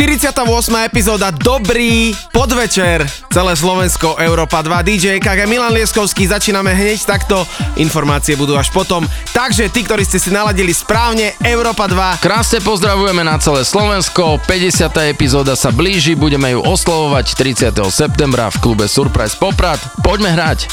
48. epizóda Dobrý podvečer. Celé Slovensko, Európa 2, DJ KG Milan Lieskovský. Začíname hneď takto. Informácie budú až potom. Takže tí, ktorí ste si naladili správne, Európa 2. Krásne pozdravujeme na celé Slovensko. 50. epizóda sa blíži. Budeme ju oslovovať 30. septembra v klube Surprise Poprad. Poďme hrať.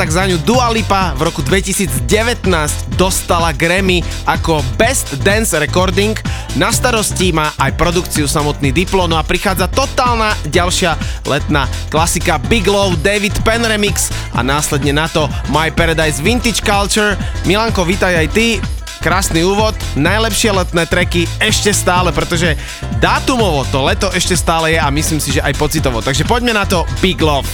tak za ňu Dua Lipa v roku 2019 dostala Grammy ako Best Dance Recording. Na starosti má aj produkciu samotný Diplo, no a prichádza totálna ďalšia letná klasika Big Love David Penn Remix a následne na to My Paradise Vintage Culture. Milanko, vítaj aj ty krásny úvod, najlepšie letné treky ešte stále, pretože dátumovo to leto ešte stále je a myslím si, že aj pocitovo. Takže poďme na to Big Love.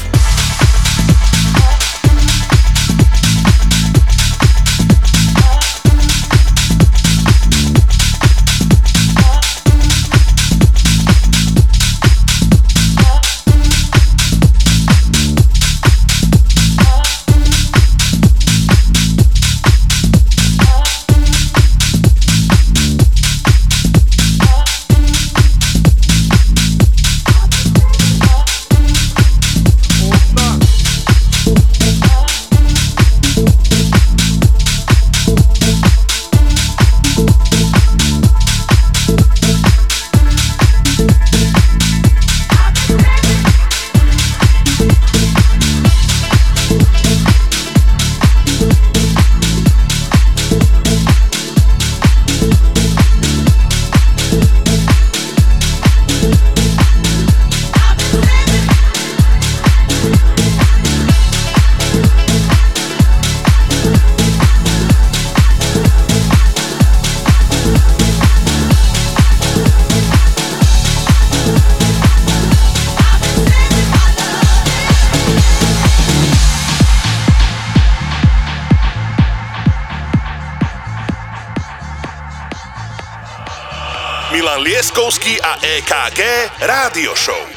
Milan Lieskovský a EKG Rádio Show.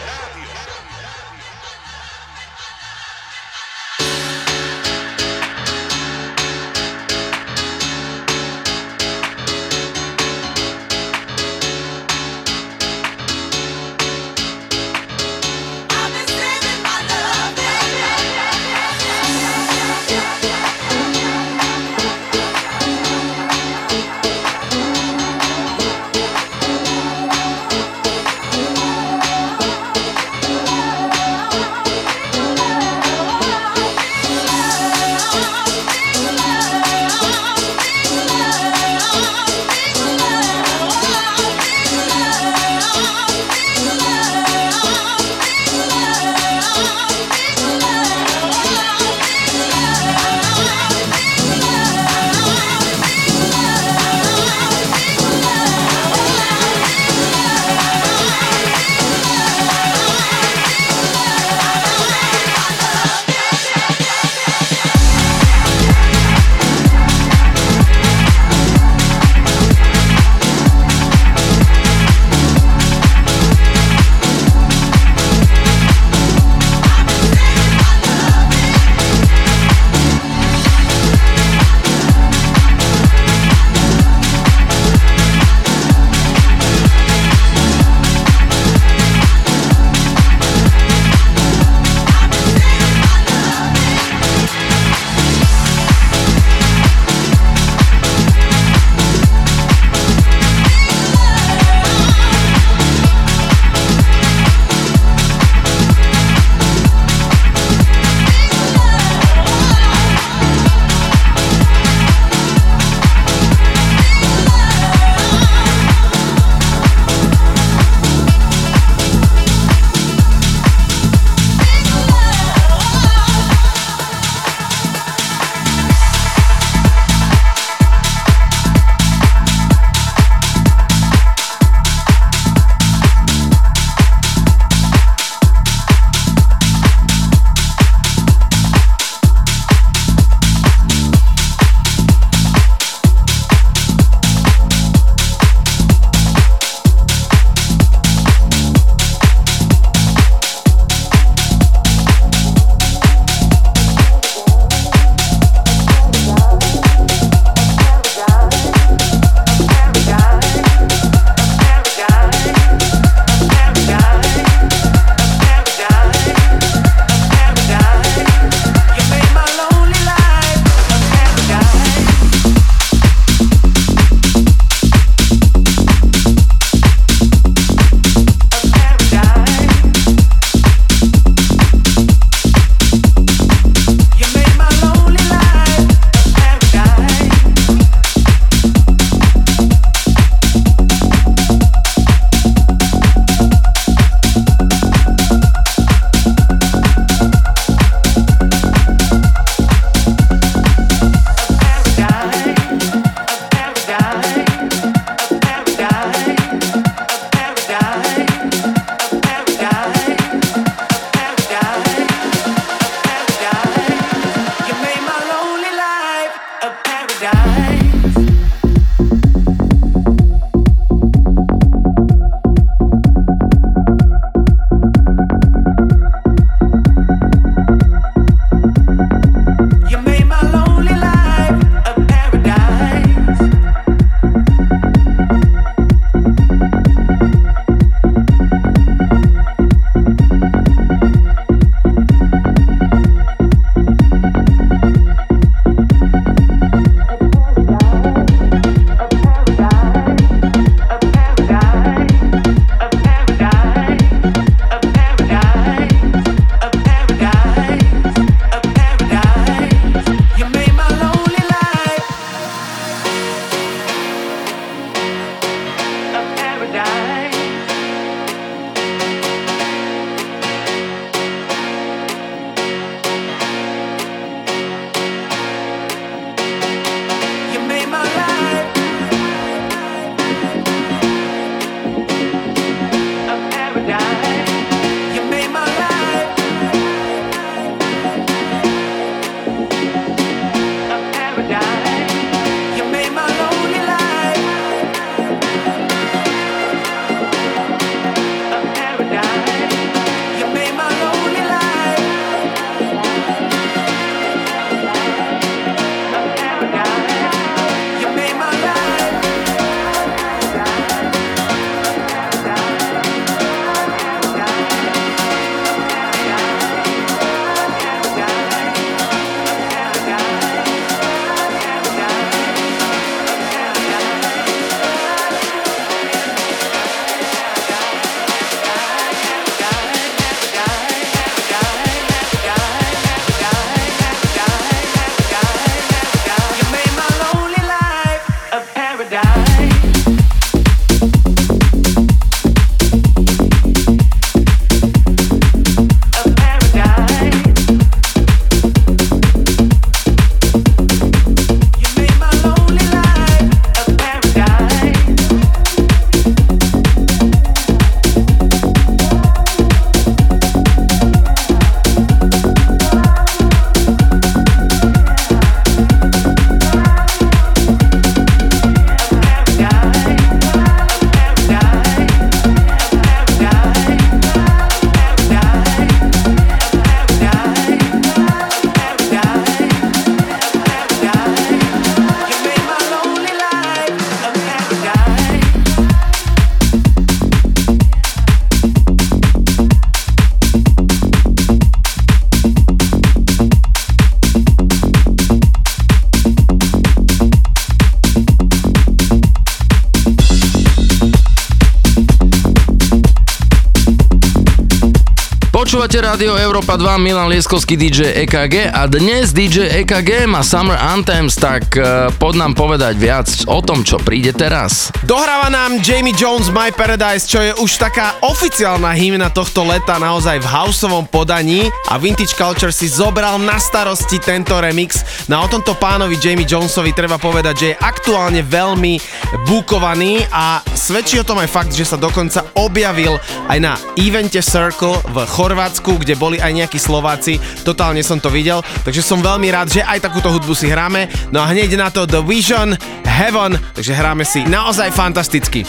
Počúvate rádio Európa 2, Milan Lieskovský DJ EKG a dnes DJ EKG má Summer Anthems, tak e, pod nám povedať viac o tom, čo príde teraz. Dohráva nám Jamie Jones My Paradise, čo je už taká oficiálna hymna tohto leta naozaj v houseovom podaní a Vintage Culture si zobral na starosti tento remix. Na no, o tomto pánovi Jamie Jonesovi treba povedať, že je aktuálne veľmi bukovaný a Svedčí o tom aj fakt, že sa dokonca objavil aj na evente Circle v Chorvátsku, kde boli aj nejakí Slováci. Totálne som to videl, takže som veľmi rád, že aj takúto hudbu si hráme. No a hneď na to The Vision, Heaven, takže hráme si naozaj fantasticky.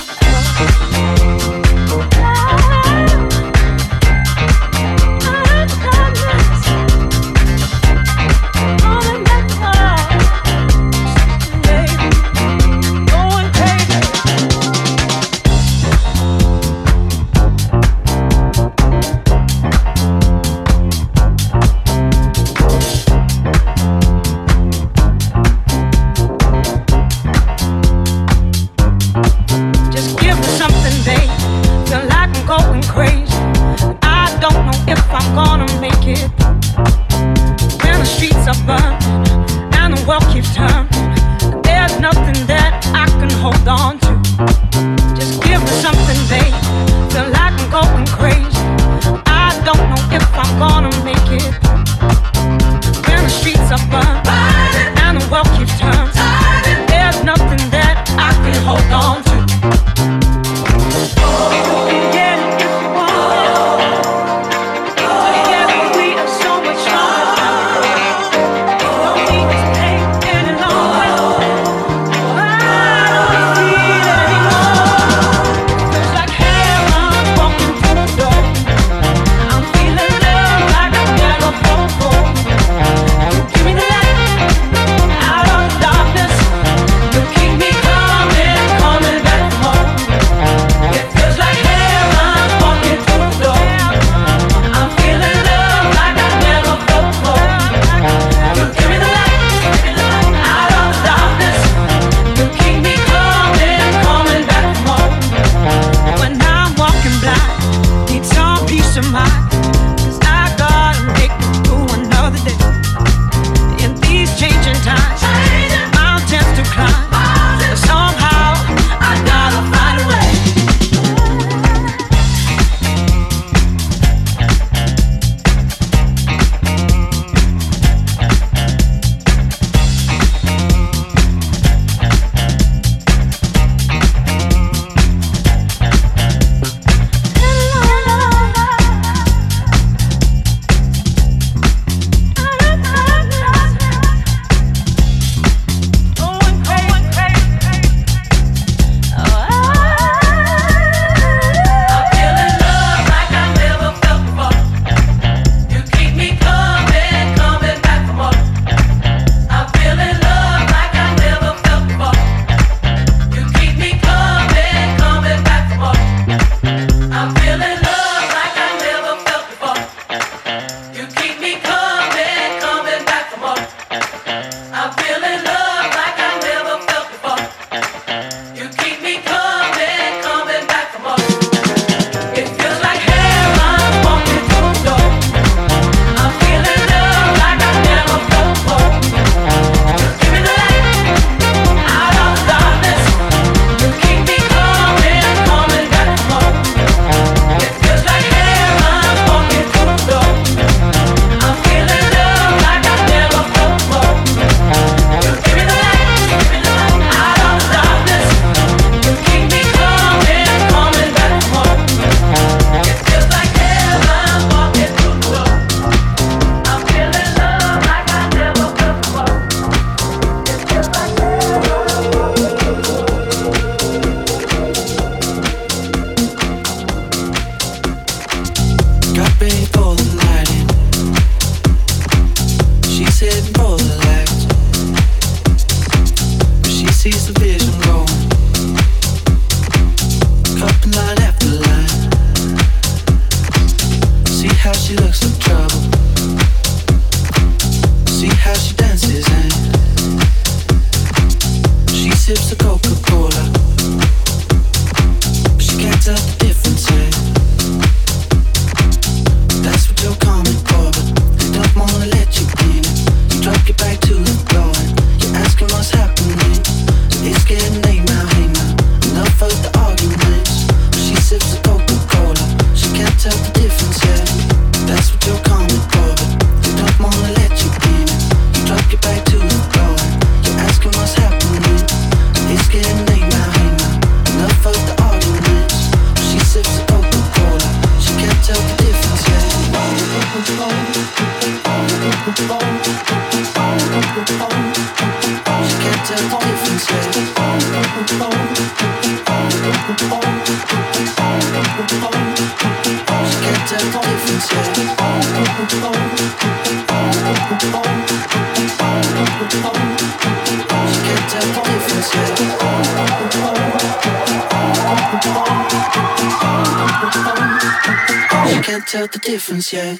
The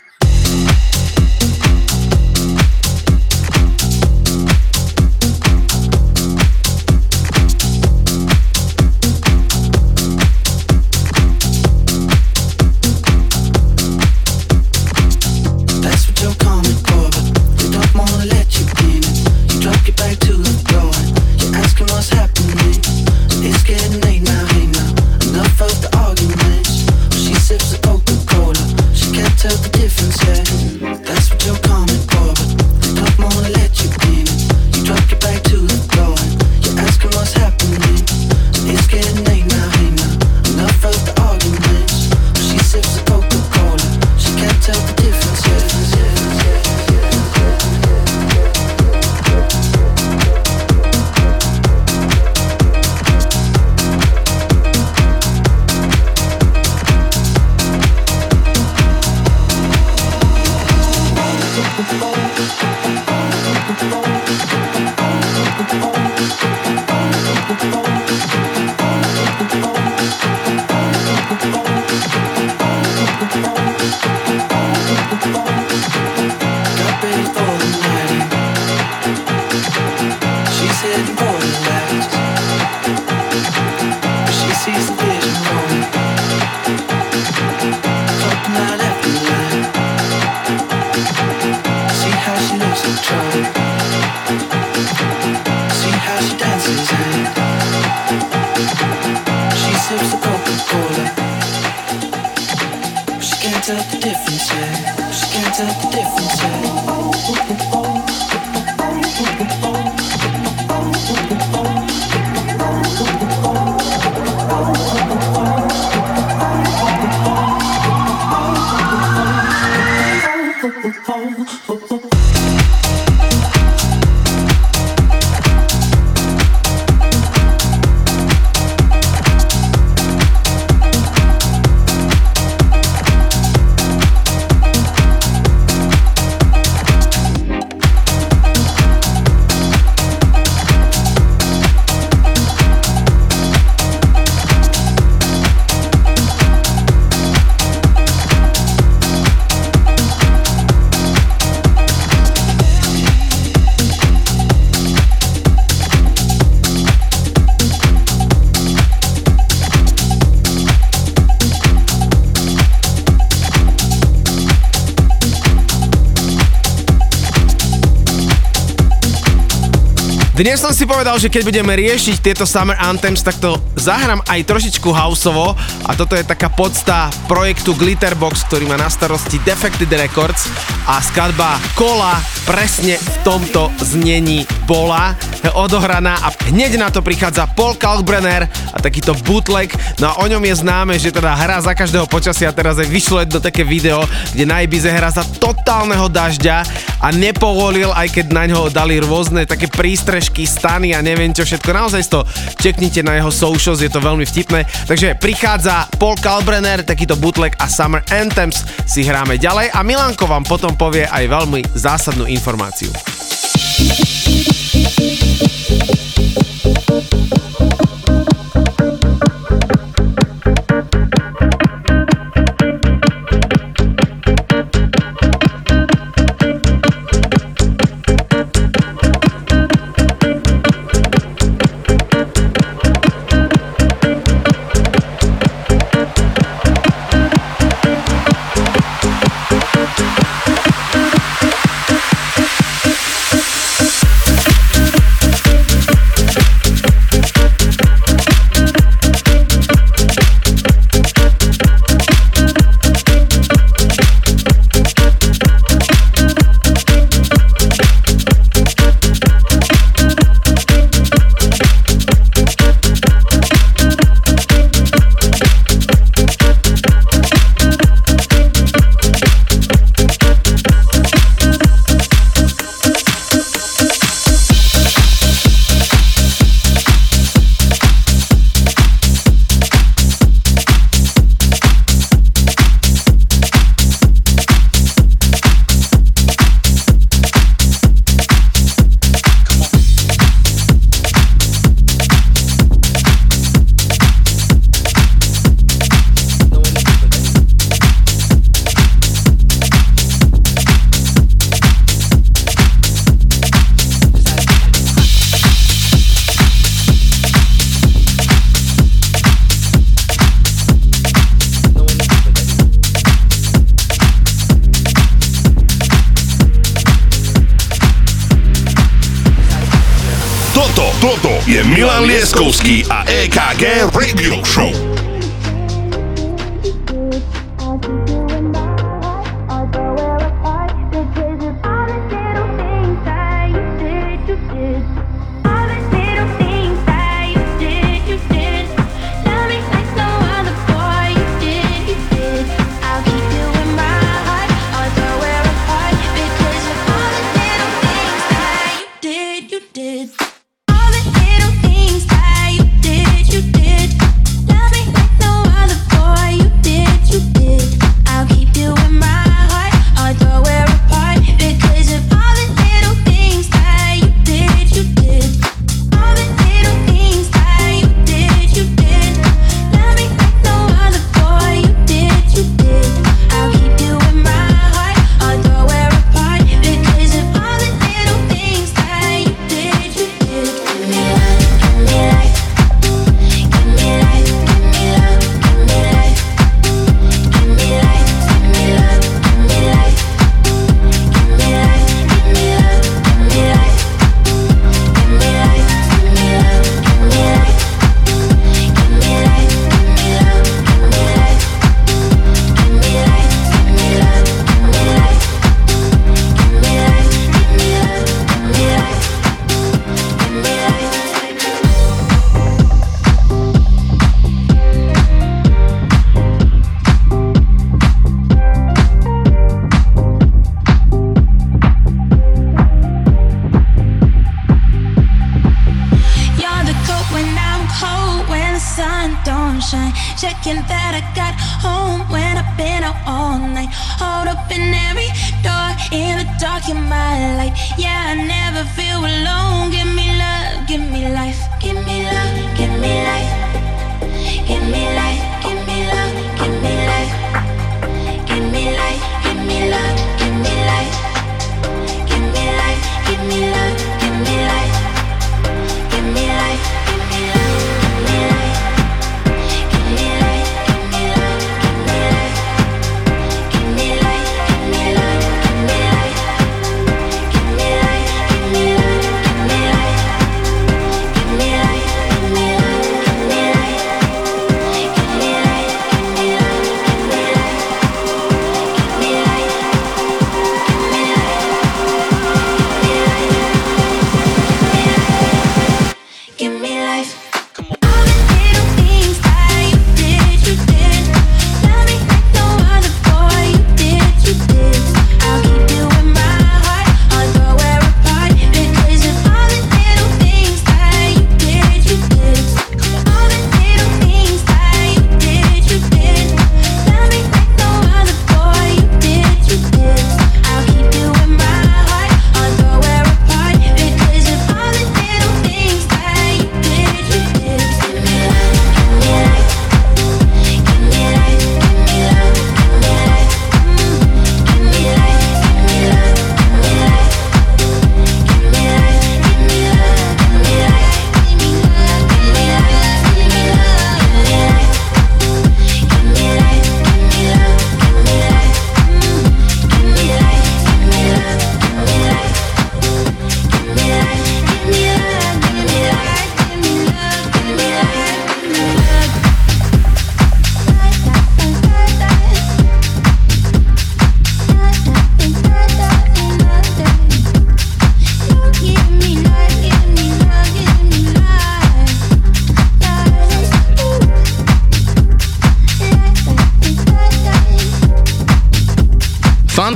Dnes som si povedal, že keď budeme riešiť tieto Summer Anthems, tak to zahrám aj trošičku houseovo. A toto je taká podsta projektu Glitterbox, ktorý má na starosti Defected Records. A skladba Kola presne v tomto znení bola. Odohraná a hneď na to prichádza Paul Kalkbrenner a takýto bootleg, no a o ňom je známe, že teda hrá za každého počasia teraz aj vyšlo jedno také video, kde na Ibize hrá za totálneho dažďa a nepovolil, aj keď na ňo dali rôzne také prístrežky, stany a neviem čo všetko. Naozaj to čeknite na jeho socials, je to veľmi vtipné. Takže prichádza Paul Kalbrenner, takýto bootleg a Summer Anthems si hráme ďalej a Milanko vám potom povie aj veľmi zásadnú informáciu. Guerre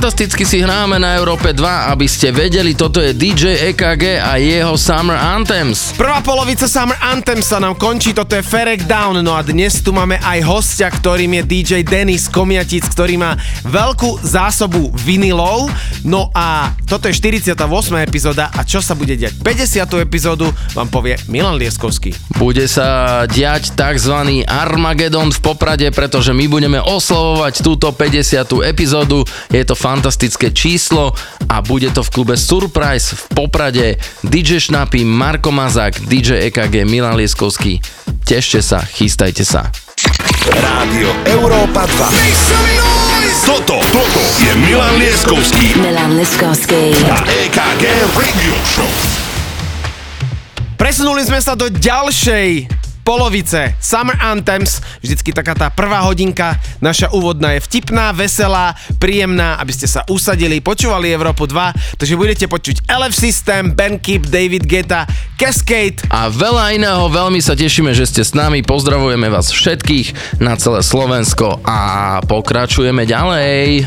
Fantasticky si hráme na Európe 2, aby ste vedeli, toto je DJ EKG a jeho Summer Anthems. Prvá polovica Summer Anthems sa nám končí, toto je Ferek Down, no a dnes tu máme aj hostia, ktorým je DJ Denis Komiatic, ktorý má veľkú zásobu vinilov, no a toto je 48. epizóda a čo sa bude diať 50. epizódu, vám povie Milan Lieskovský. Bude sa diať tzv. Armagedon v Poprade, pretože my budeme oslovovať túto 50. epizódu. Je to fan fantastické číslo a bude to v klube Surprise v Poprade. DJ Šnapy, Marko Mazák, DJ EKG, Milan Lieskovský. Tešte sa, chystajte sa. Rádio Európa 2. Toto, toto je Milan Lieskovský. Milan Lieskovský. A EKG Radio Show. Presunuli sme sa do ďalšej polovice. Summer Anthems, vždycky taká tá prvá hodinka, naša úvodná je vtipná, veselá, príjemná, aby ste sa usadili, počúvali Európu 2, takže budete počuť LF System, Ben Keep, David Geta, Cascade, A veľa iného, veľmi sa tešíme, že ste s nami, pozdravujeme vás všetkých na celé Slovensko a pokračujeme ďalej.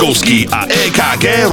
Milan Lieskovský a EKG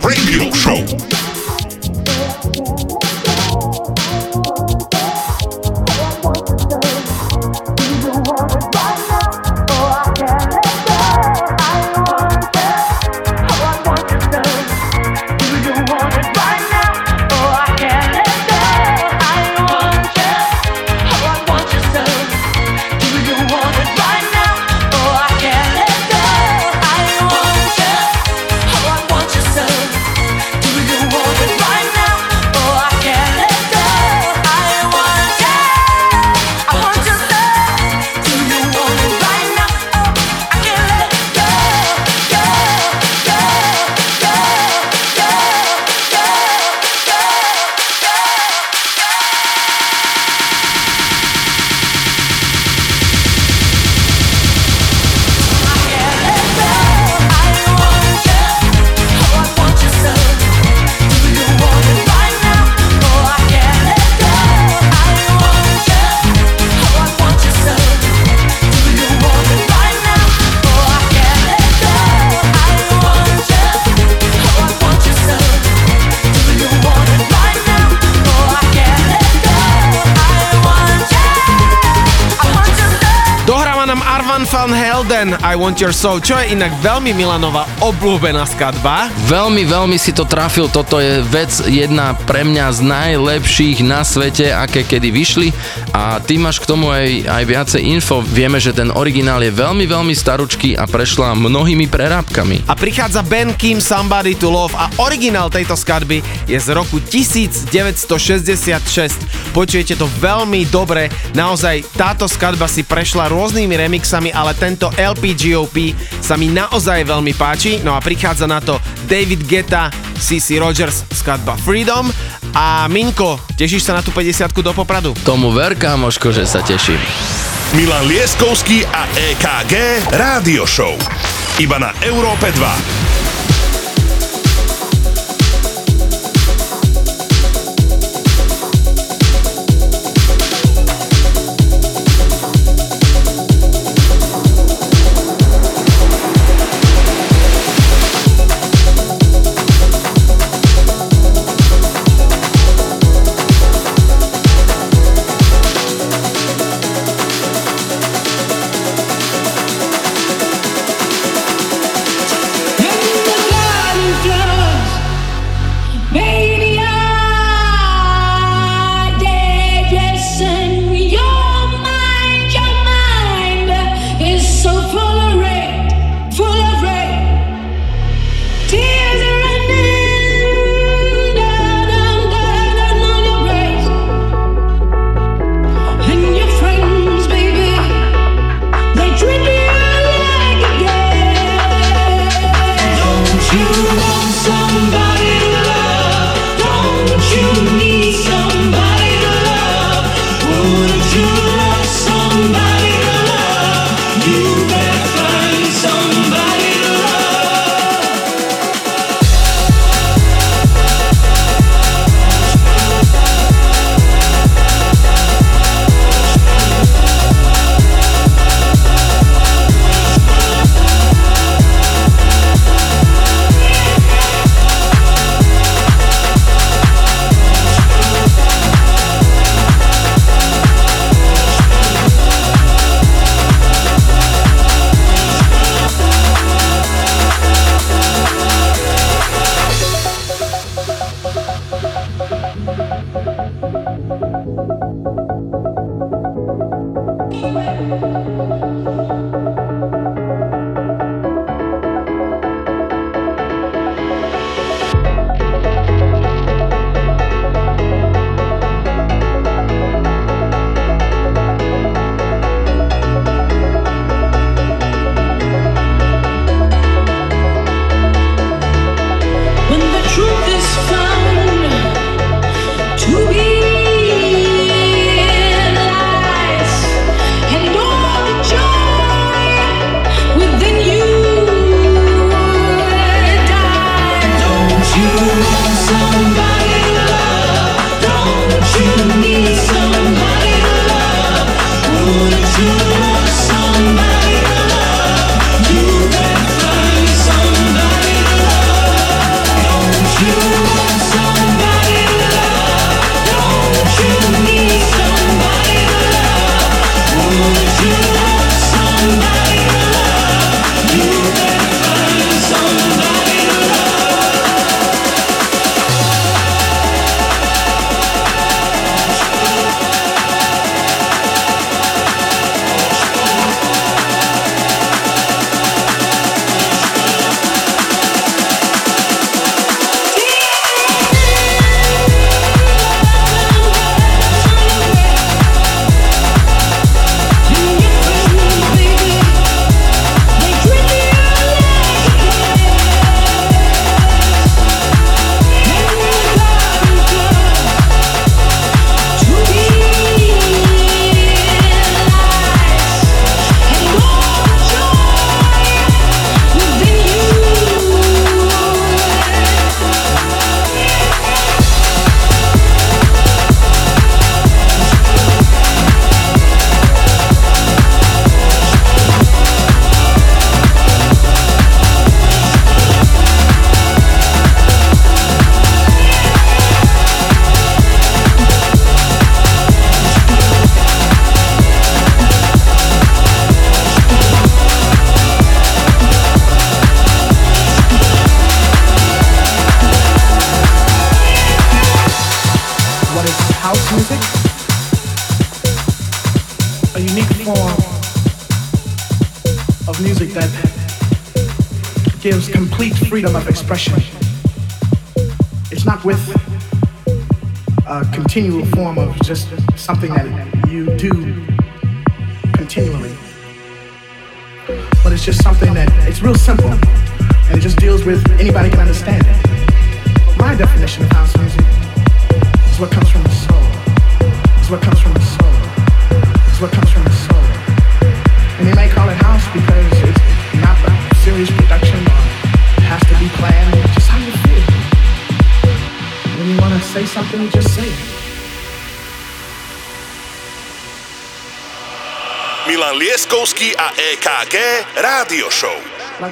Want Your Soul, čo je inak veľmi Milanová obľúbená skladba. Veľmi, veľmi si to trafil, toto je vec jedna pre mňa z najlepších na svete, aké kedy vyšli a ty máš k tomu aj, aj viacej info. Vieme, že ten originál je veľmi, veľmi staručký a prešla mnohými prerábkami. A prichádza Ben Kim Somebody to Love a originál tejto skladby je z roku 1966. Počujete to veľmi dobre, naozaj táto skladba si prešla rôznymi remixami, ale tento LPGOP sa mi naozaj veľmi páči. No a prichádza na to David Guetta, CC Rogers, skladba Freedom a Minko, tešíš sa na tú 50 do Popradu? Tomu ver, kamoško, že sa teším. Milan Lieskovský a EKG Rádio Show. Iba na Európe 2.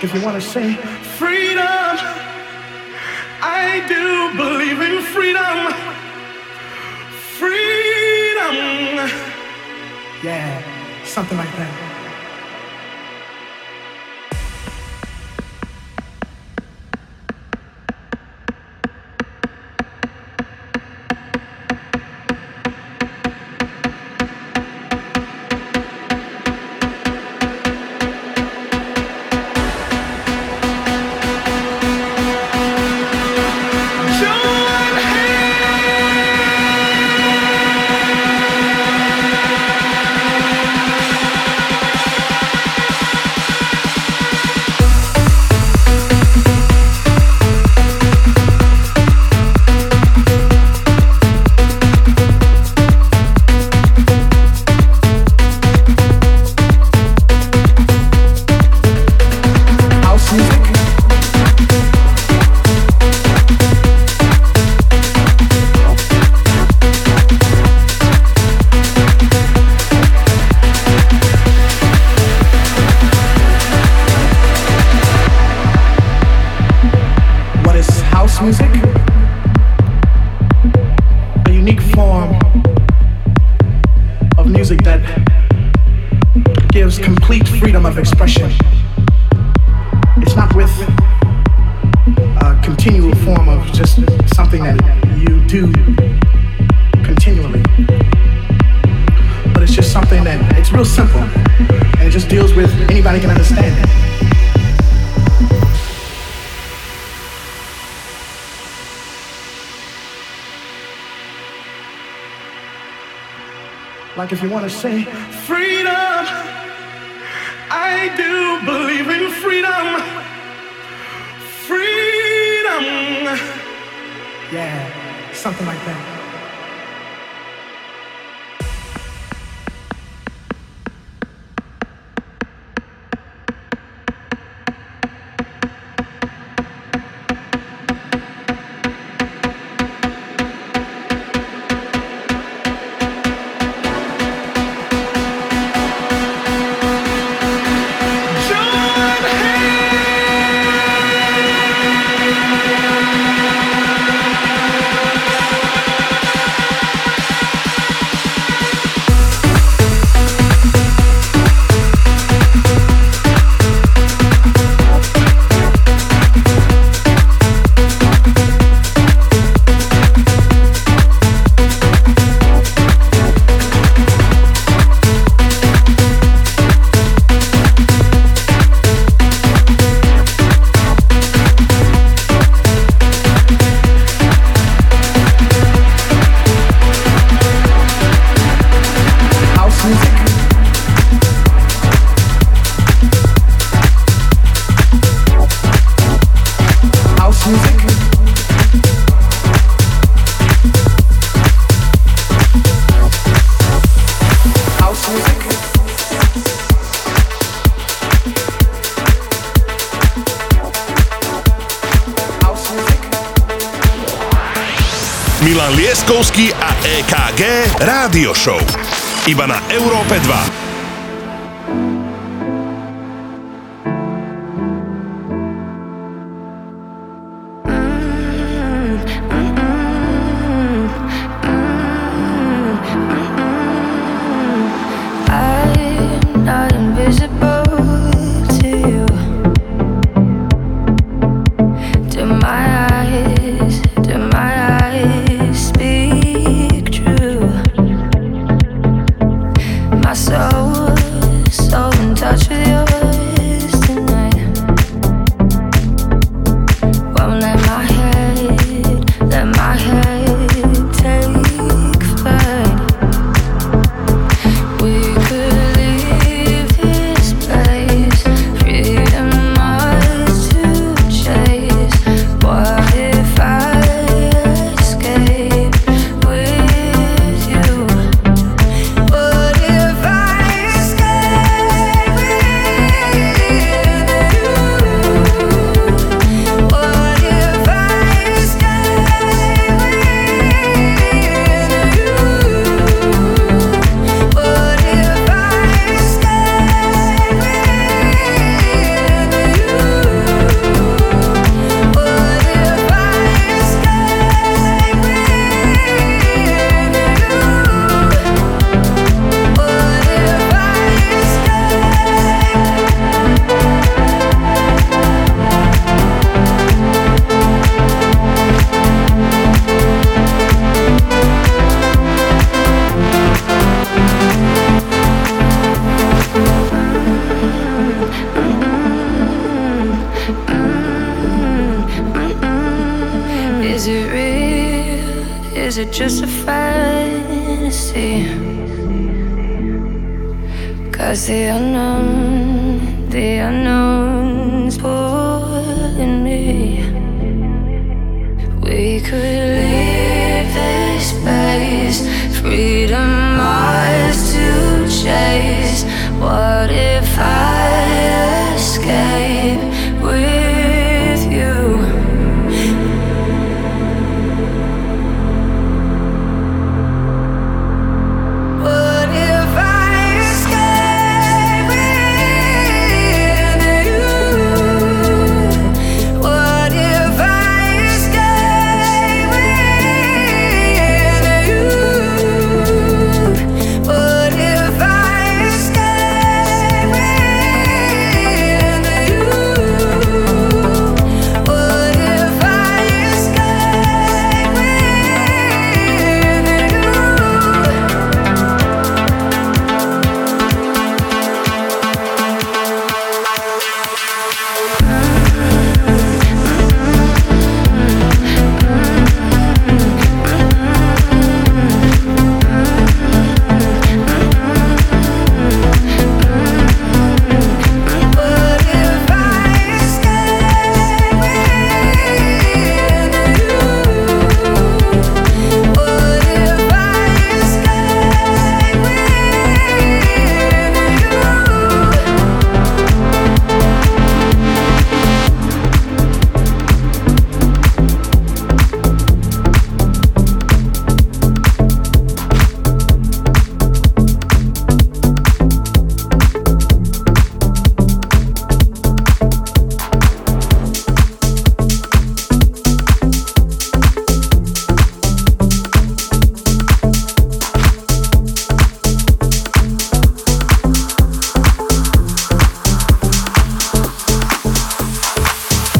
If you wanna sing. wanna say freedom. I do believe in freedom. Freedom. Yeah, something like that. iba na Európe 2.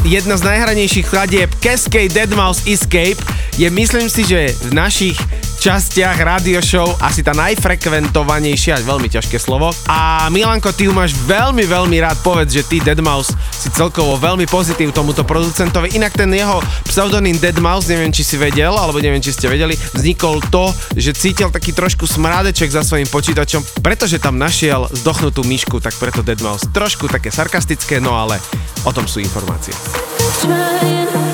jedna z najhranejších kladieb Cascade Deadmau5 Escape je myslím si, že v našich častiach radio show asi tá najfrekventovanejšia, až veľmi ťažké slovo. A Milanko, ty ju máš veľmi, veľmi rád, povedz, že ty Deadmouse si celkovo veľmi pozitív tomuto producentovi. Inak ten jeho pseudonym Deadmouse, neviem či si vedel, alebo neviem či ste vedeli, vznikol to, že cítil taký trošku smrádeček za svojim počítačom, pretože tam našiel zdochnutú myšku, tak preto Deadmouse. Trošku také sarkastické, no ale o tom sú informácie. Trying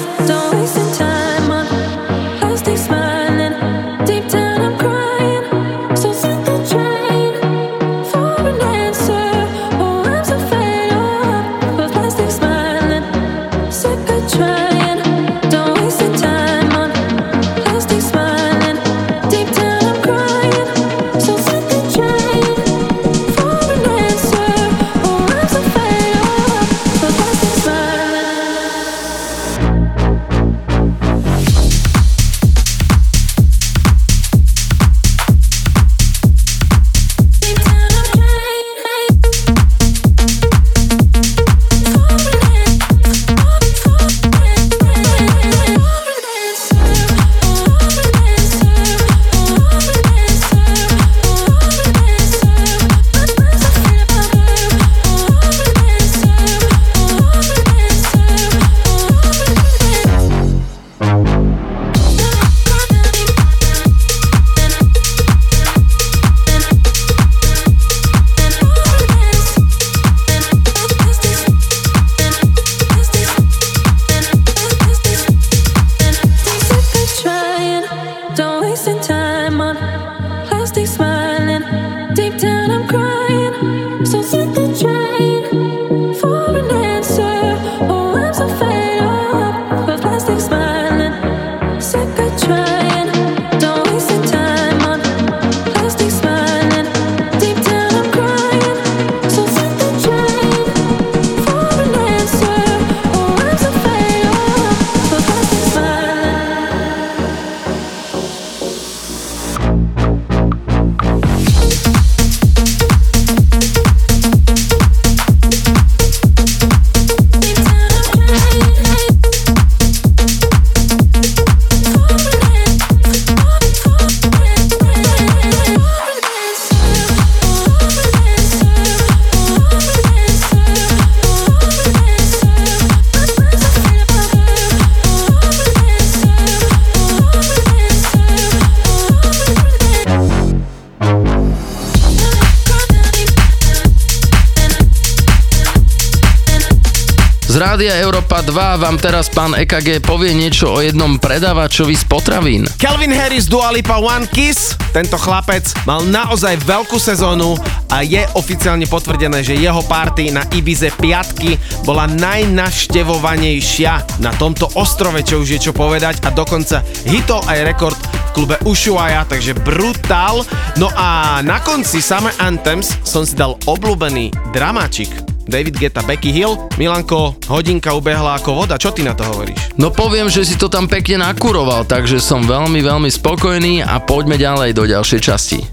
Rádia Európa 2 vám teraz pán EKG povie niečo o jednom predávačovi z potravín. Calvin Harris Dua Lipa One Kiss, tento chlapec mal naozaj veľkú sezónu a je oficiálne potvrdené, že jeho party na Ibize piatky bola najnaštevovanejšia na tomto ostrove, čo už je čo povedať a dokonca hitol aj rekord v klube Ushuaia, takže brutál. No a na konci Summer Anthems som si dal obľúbený dramáčik David Geta, Becky Hill. Milanko, hodinka ubehla ako voda, čo ty na to hovoríš? No poviem, že si to tam pekne nakuroval, takže som veľmi, veľmi spokojný a poďme ďalej do ďalšej časti.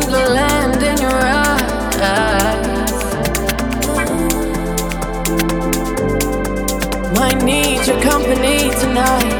wonderland in your eyes. Might need your company tonight.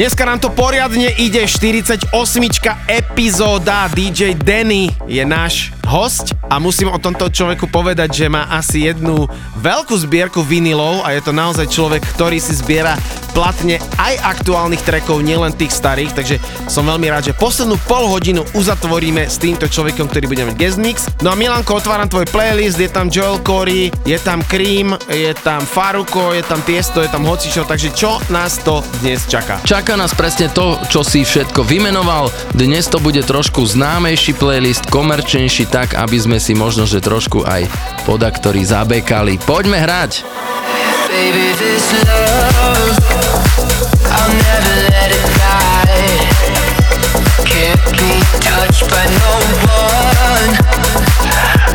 Dneska nám to poriadne ide, 48. epizóda, DJ Denny je náš host a musím o tomto človeku povedať, že má asi jednu veľkú zbierku vinilov a je to naozaj človek, ktorý si zbiera platne aj aktuálnych trackov, nielen tých starých, takže som veľmi rád, že poslednú pol hodinu uzatvoríme s týmto človekom, ktorý bude mať guest mix. No a Milanko, otváram tvoj playlist, je tam Joel Corey, je tam Cream, je tam Faruko, je tam Tiesto, je tam hocičo, takže čo nás to dnes čaká? Čaká nás presne to, čo si všetko vymenoval. Dnes to bude trošku známejší playlist, komerčnejší tak, aby sme si možno, že trošku aj podaktori zabekali. Poďme hrať! Baby, this love, I'll never let it Cause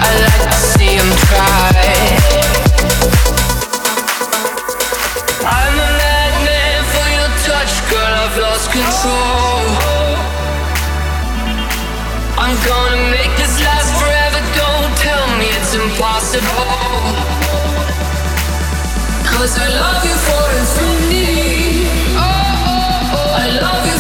I like to see him try. I'm the mad for your touch girl of last kiss I'm gonna make this last forever. Don't tell me it's impossible. 'cause we love you for infinity. Oh, oh, oh. I love you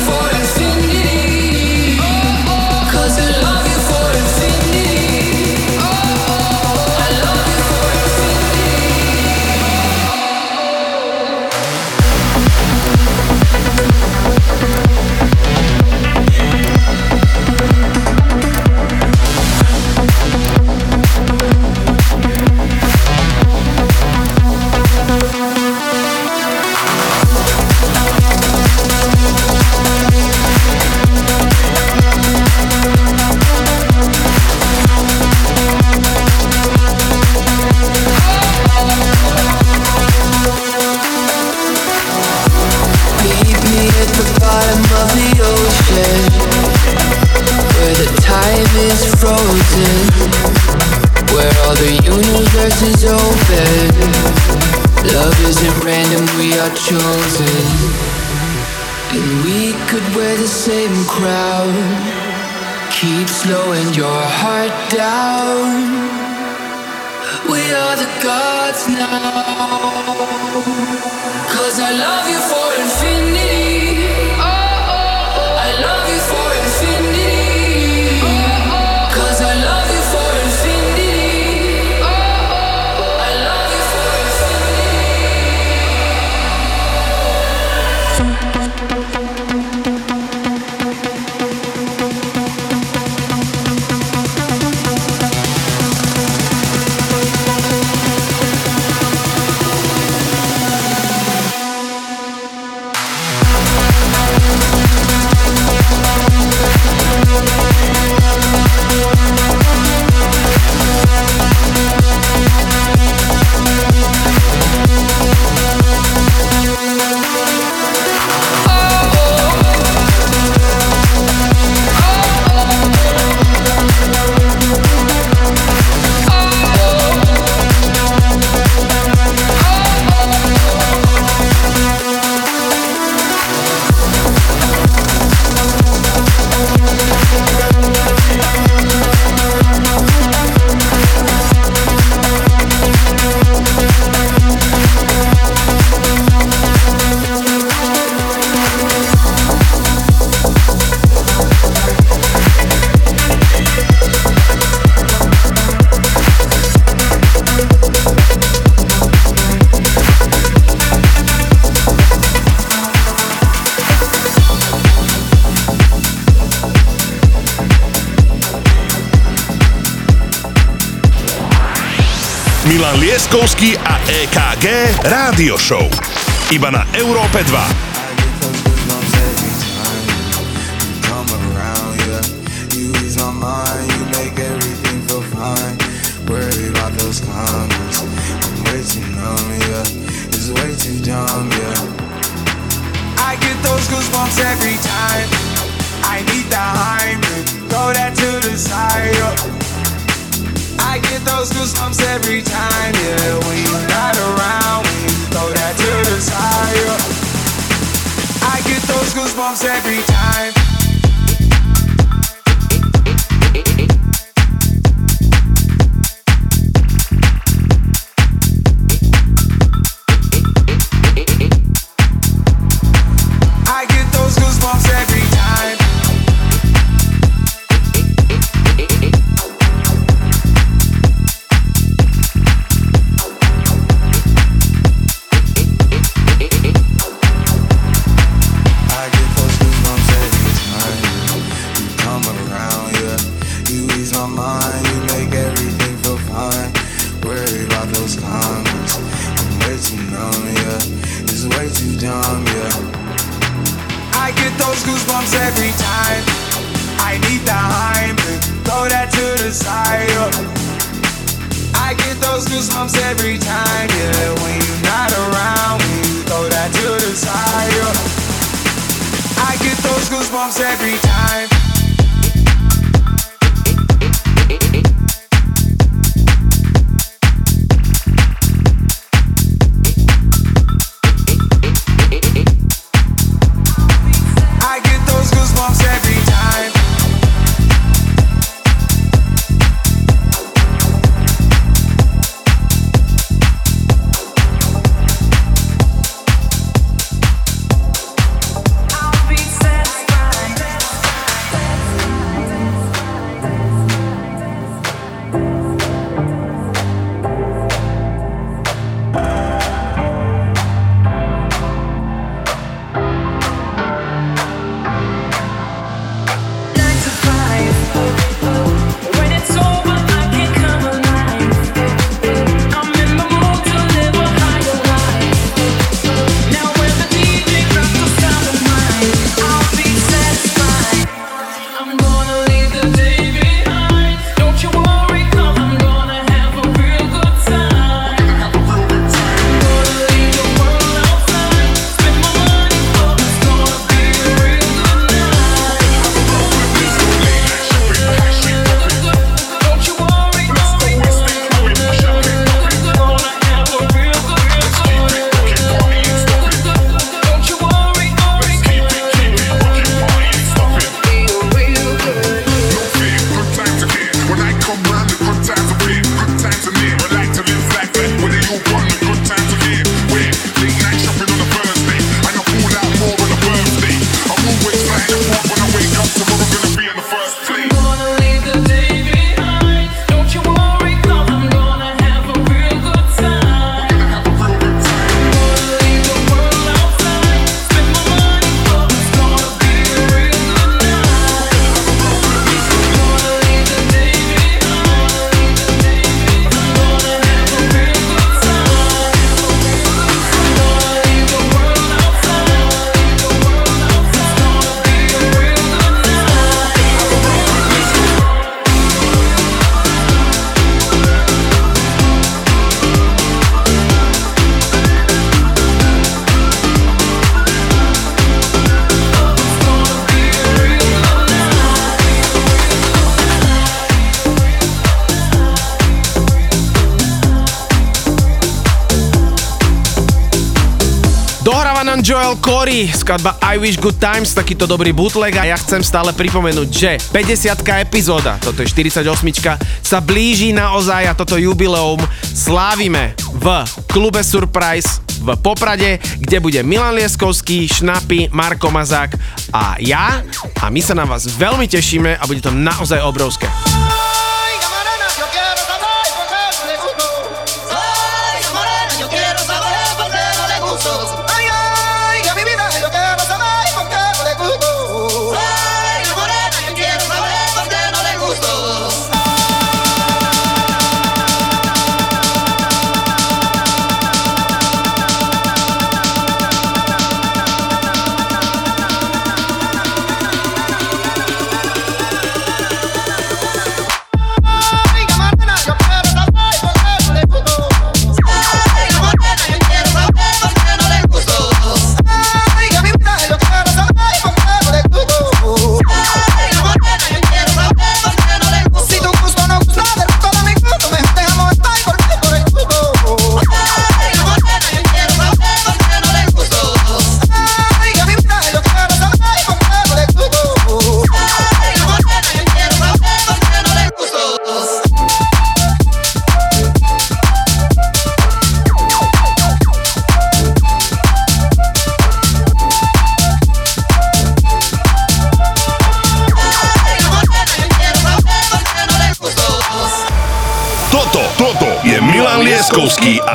is open. Love isn't random, we are chosen. And we could wear the same crown. Keep slowing your heart down. We are the gods now Iba na Európe 2. Joel Corey, skladba I Wish Good Times, takýto dobrý bootleg a ja chcem stále pripomenúť, že 50 epizóda, toto je 48 sa blíži naozaj a toto jubileum slávime v klube Surprise v Poprade, kde bude Milan Lieskovský, Šnapy, Marko Mazák a ja a my sa na vás veľmi tešíme a bude to naozaj obrovské. souls. I.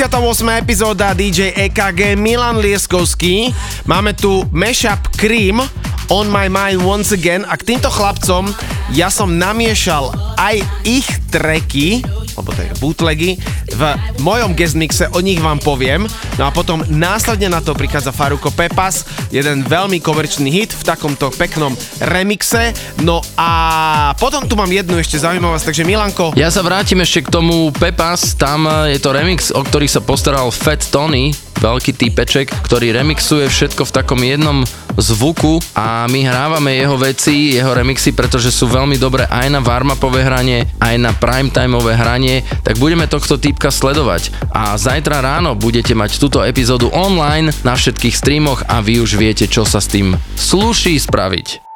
48. epizóda DJ EKG Milan Lieskovský. Máme tu mashup Cream On My Mind Once Again a k týmto chlapcom ja som namiešal aj ich tracky, alebo to je bootlegy, v mojom guest mixe, o nich vám poviem. No a potom následne na to prichádza Faruko Pepas, jeden veľmi komerčný hit v takomto peknom remixe. No a potom tu mám jednu ešte zaujímavosť, takže Milanko, Ja sa vrátim ešte k tomu Pepas, tam eh, je to remix, o ktorý sa postaral Fat Tony, veľký týpeček, ktorý remixuje všetko v takom jednom zvuku a my hrávame jeho veci, jeho remixy, pretože sú veľmi dobré aj na warmupové hranie, aj na primetimeové hranie, tak budeme tohto týpka sledovať. A zajtra ráno budete mať túto epizódu online na všetkých streamoch a vy už viete, čo sa s tým sluší spraviť.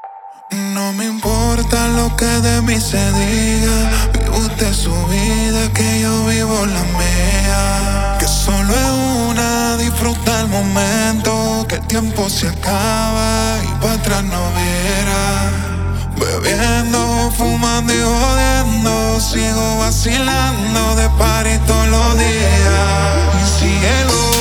No me importa lo que de mí se diga. Vive usted su vida, que yo vivo la mía. Que solo es una, disfruta el momento. Tiempo se acaba y para atrás no viera. Bebiendo, fumando y jodiendo. Sigo vacilando de party todos los días. Cielo.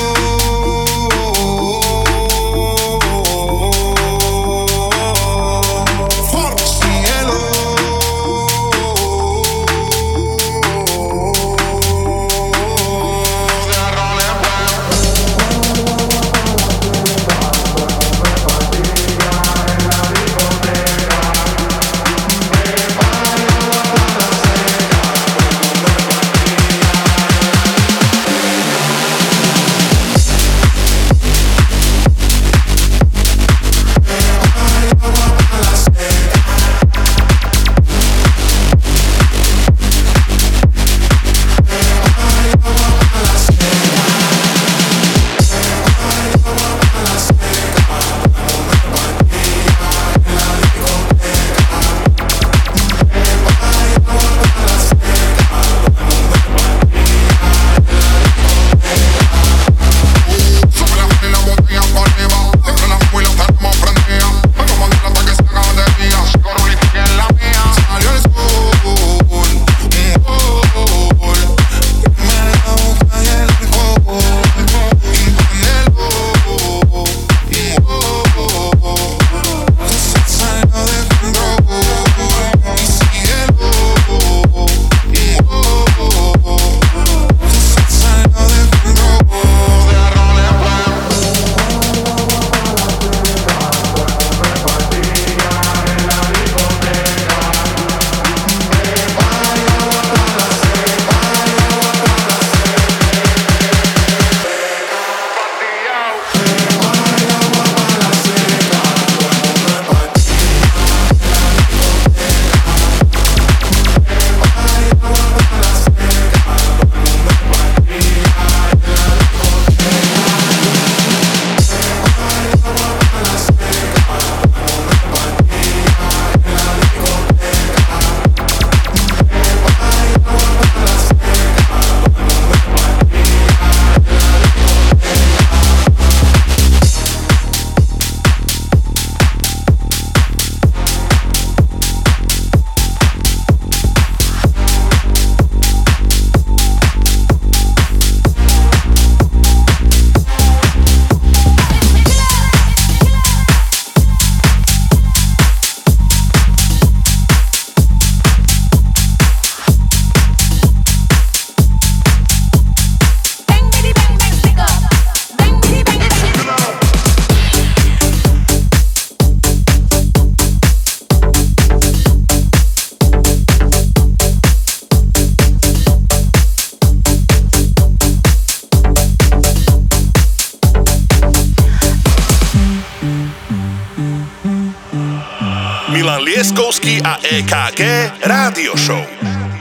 EKG Rádio Show.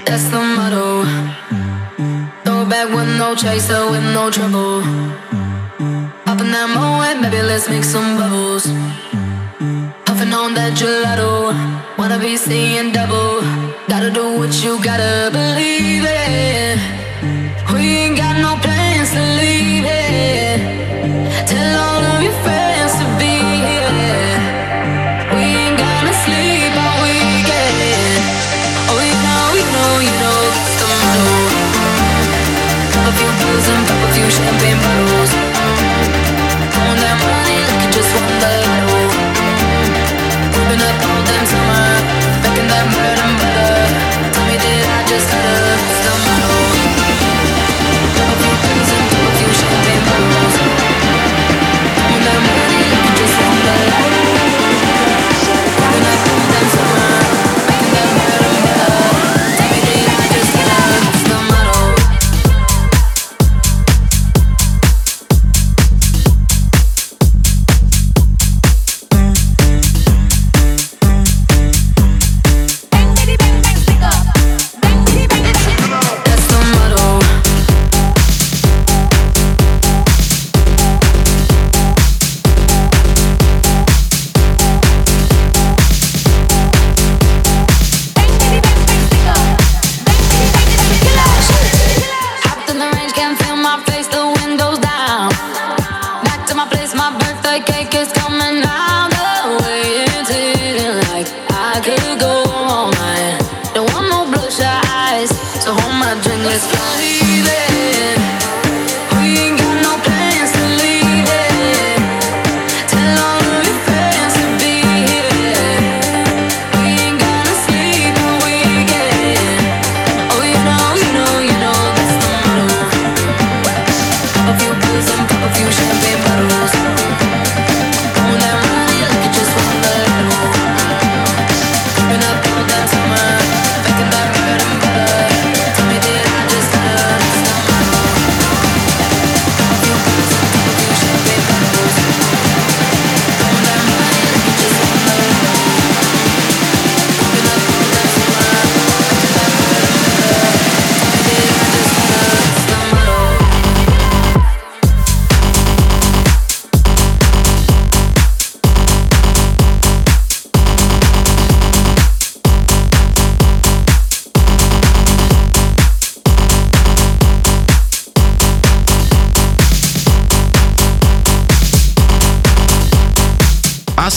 That's the motto. Throw back with no chaser, with no trouble.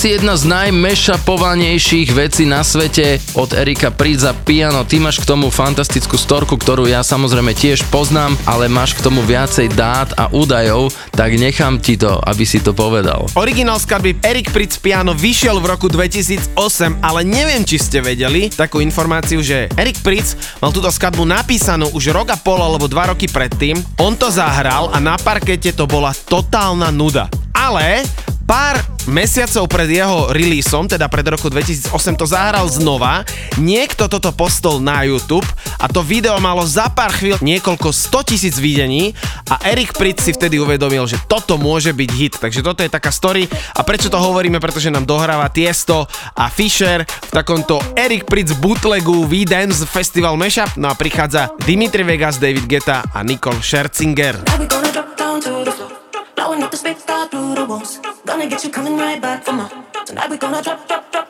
asi jedna z najmešapovanejších vecí na svete od Erika Prídza Piano. Ty máš k tomu fantastickú storku, ktorú ja samozrejme tiež poznám, ale máš k tomu viacej dát a údajov, tak nechám ti to, aby si to povedal. Originál skladby Erik Prídz Piano vyšiel v roku 2008, ale neviem, či ste vedeli takú informáciu, že Erik Prídz mal túto skladbu napísanú už rok a pol alebo dva roky predtým. On to zahral a na parkete to bola totálna nuda. Ale pár mesiacov pred jeho releaseom, teda pred roku 2008, to zahral znova. Niekto toto postol na YouTube a to video malo za pár chvíľ niekoľko 100 tisíc videní a Erik Pritz si vtedy uvedomil, že toto môže byť hit. Takže toto je taká story a prečo to hovoríme, pretože nám dohráva Tiesto a Fisher v takomto Erik Pritz bootlegu V-Dance Festival Mashup. No a prichádza Dimitri Vegas, David Geta a Nikol Scherzinger. gonna get you coming right back from her. Tonight we gonna drop, drop, drop.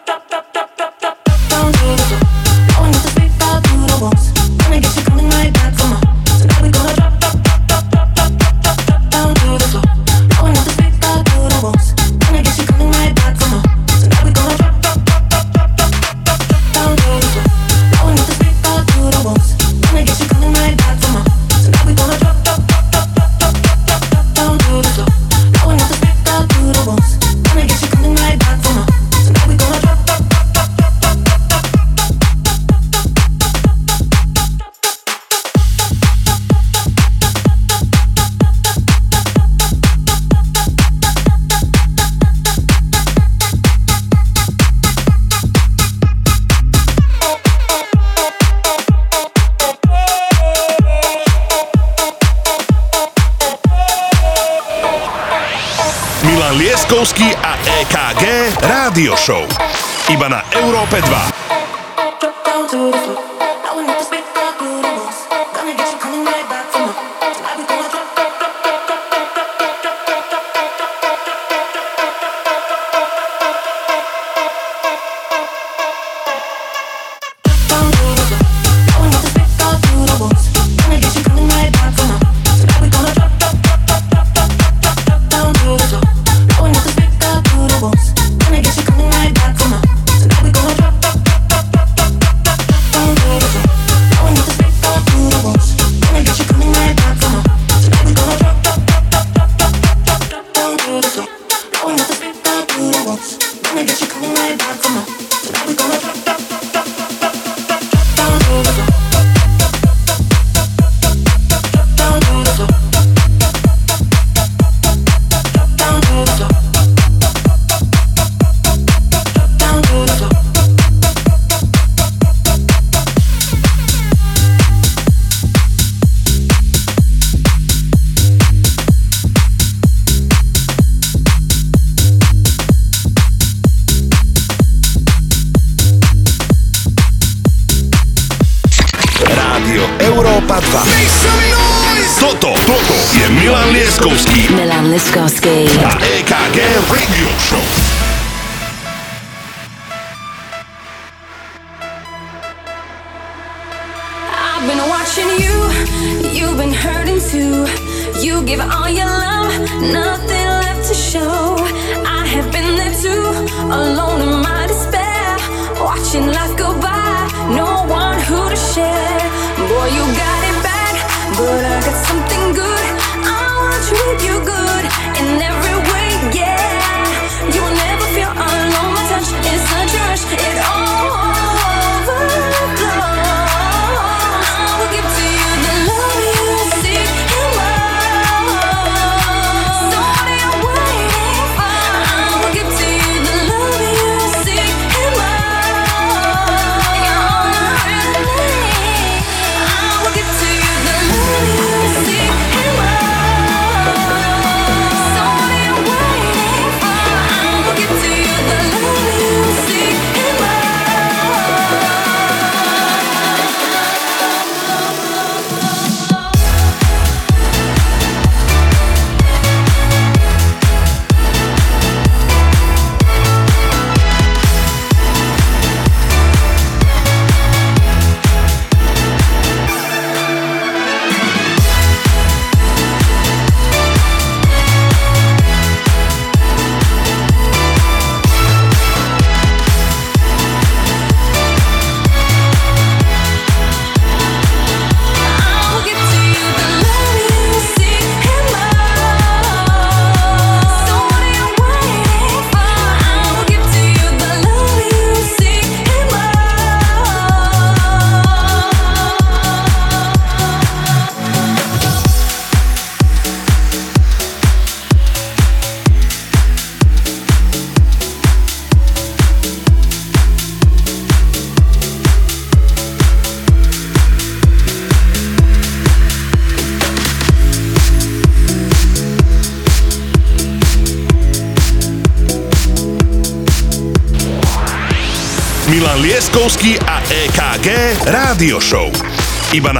Iba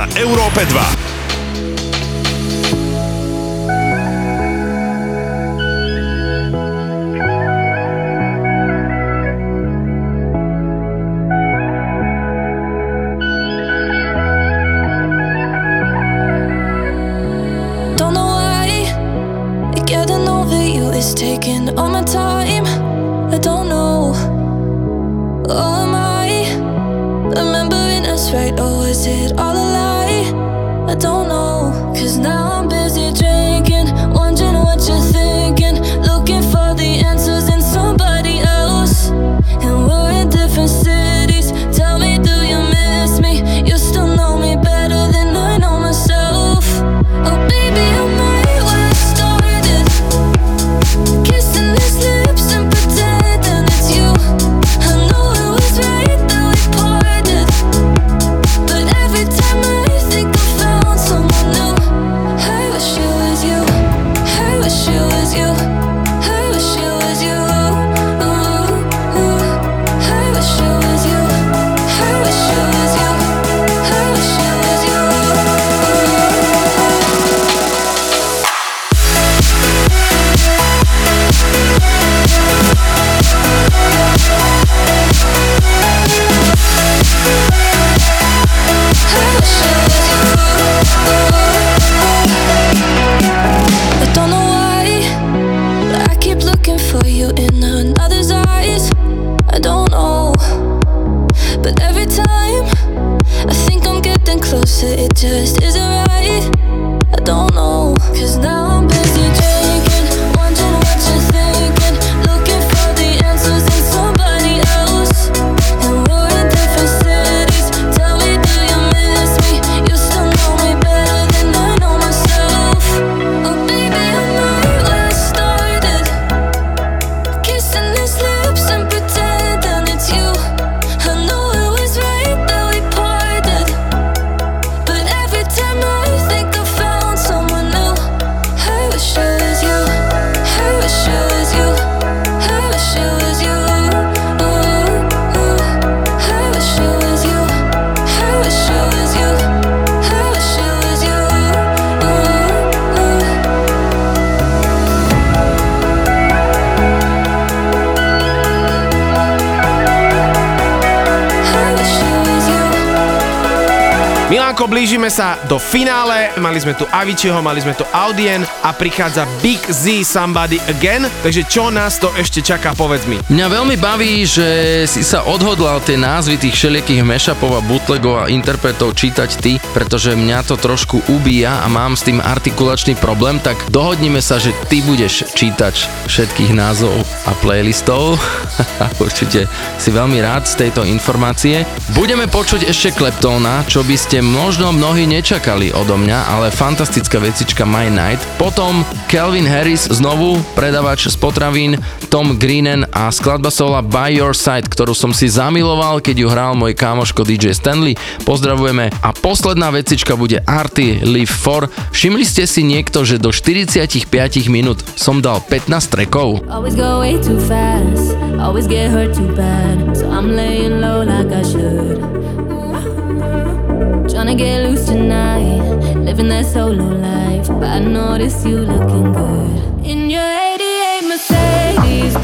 mali sme tu Avicieho, mali sme tu Audien a prichádza Big Z Somebody Again, takže čo nás to ešte čaká, povedz mi. Mňa veľmi baví, že si sa odhodlal tie názvy tých všelijakých mešapov a bootlegov a interpretov čítať ty, pretože mňa to trošku ubíja a mám s tým artikulačný problém, tak dohodnime sa, že ty budeš čítať všetkých názov a playlistov. Určite si veľmi rád z tejto informácie. Budeme počuť ešte Kleptóna, čo by ste možno mnohí nečakali odo mňa, ale fantastická vecička My Night. Potom Calvin Harris znovu, predavač z potravín, Tom Greenen a skladba sola By Your Side, ktorú som si zamiloval, keď ju hral môj kámoško DJ Stanley. Pozdravujeme. A posledná vecička bude Arty Live 4. Všimli ste si niekto, že do 45 minút som dal 15 trekov? Always go way too fast. Always get hurt too bad, so I'm laying low like I should. Mm-hmm. Tryna get loose tonight, living that solo life. But I notice you looking good in your 88 Mercedes.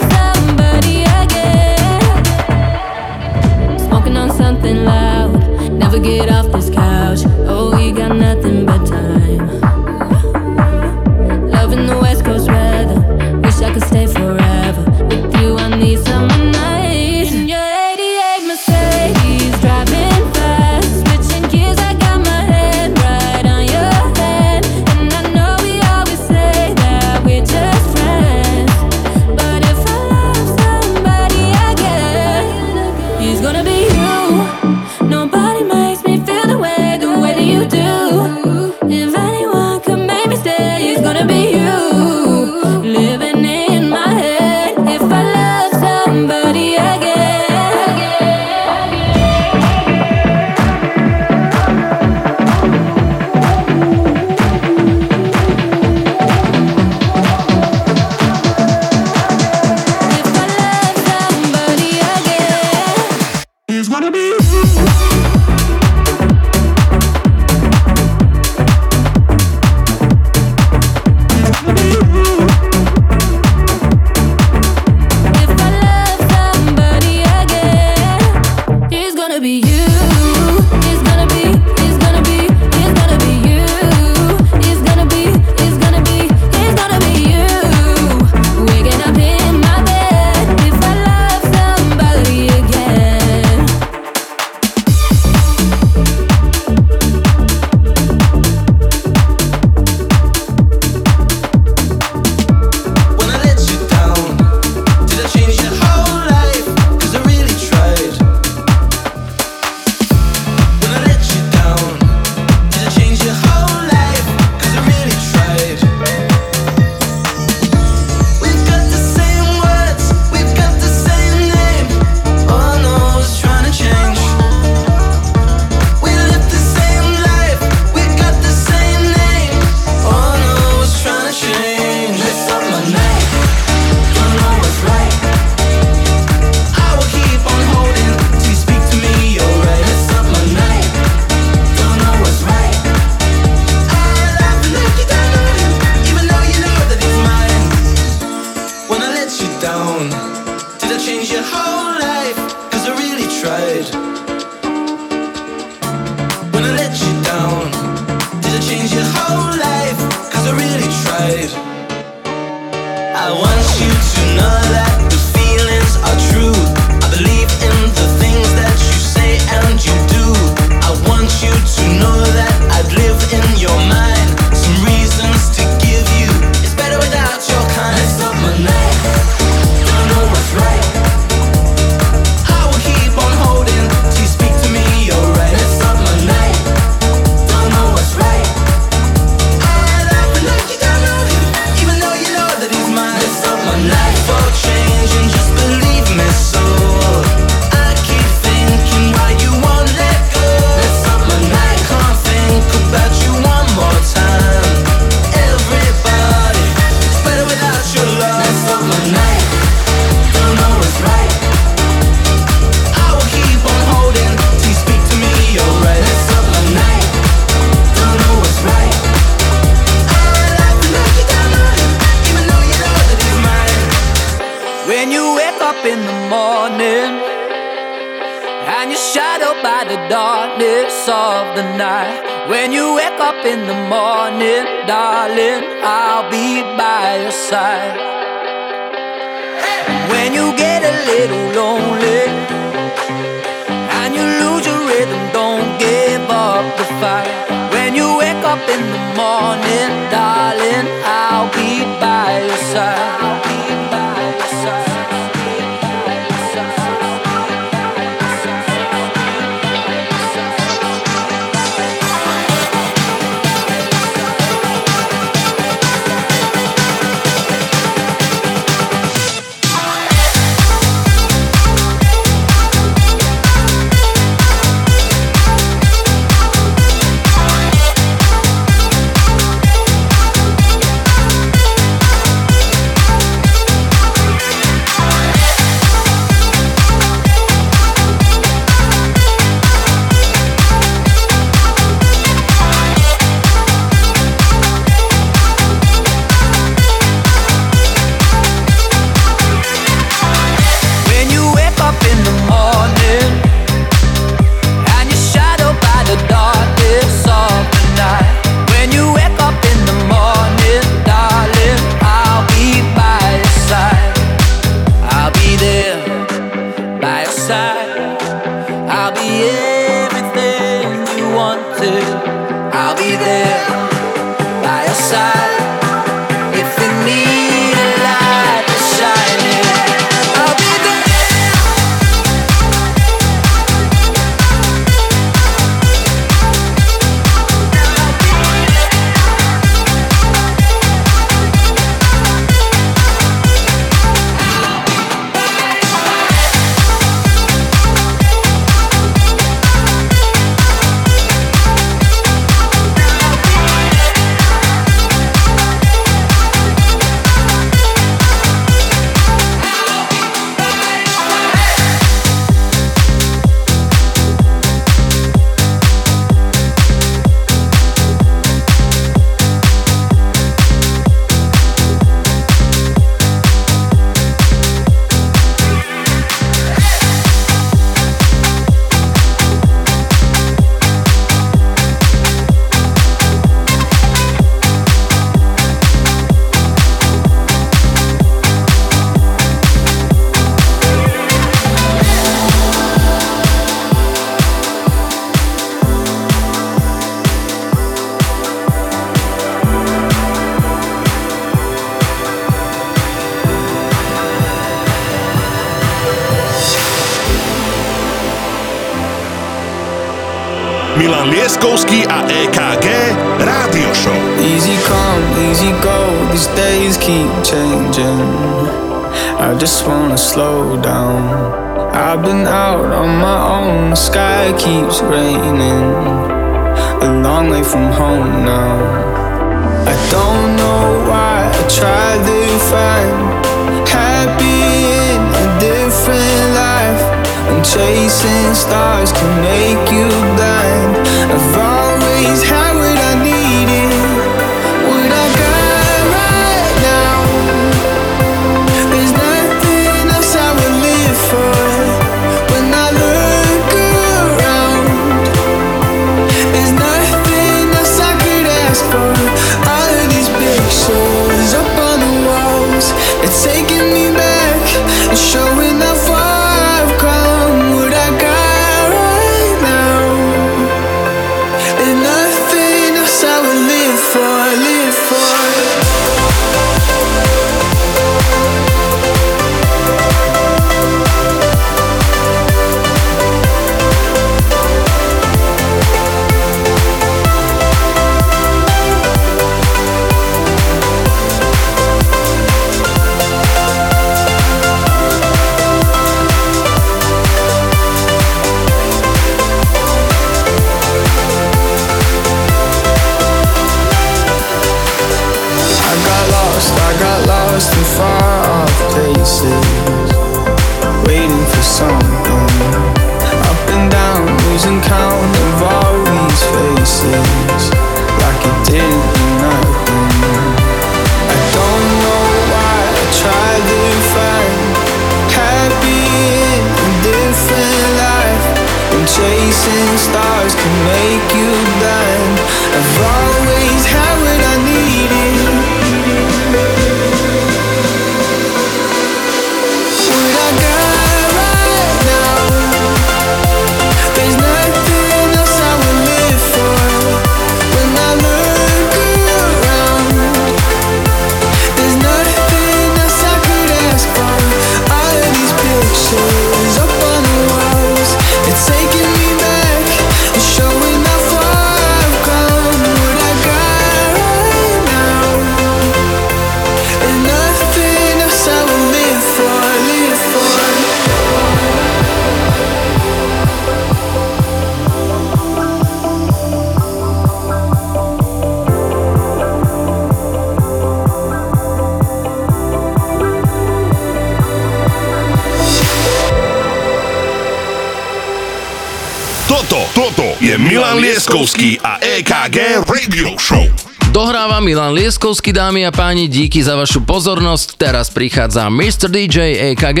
Lieskovský a EKG Radio Show. Dohráva Milan Lieskovský, dámy a páni, díky za vašu pozornosť. Teraz prichádza Mr. DJ EKG.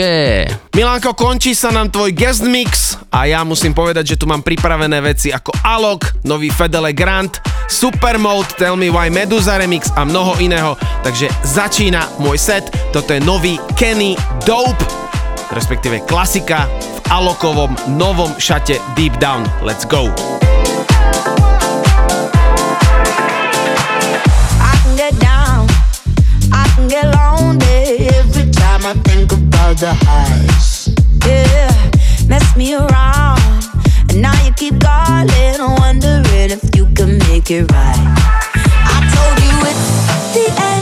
Milanko, končí sa nám tvoj guest mix a ja musím povedať, že tu mám pripravené veci ako Alok, nový Fedele Grant, Supermode, Tell Me Why Medusa Remix a mnoho iného. Takže začína môj set, toto je nový Kenny Dope, respektíve klasika v Alokovom novom šate Deep Down. Let's go! Think about the highs. Yeah, mess me around. And now you keep calling, wondering if you can make it right. I told you it's the end.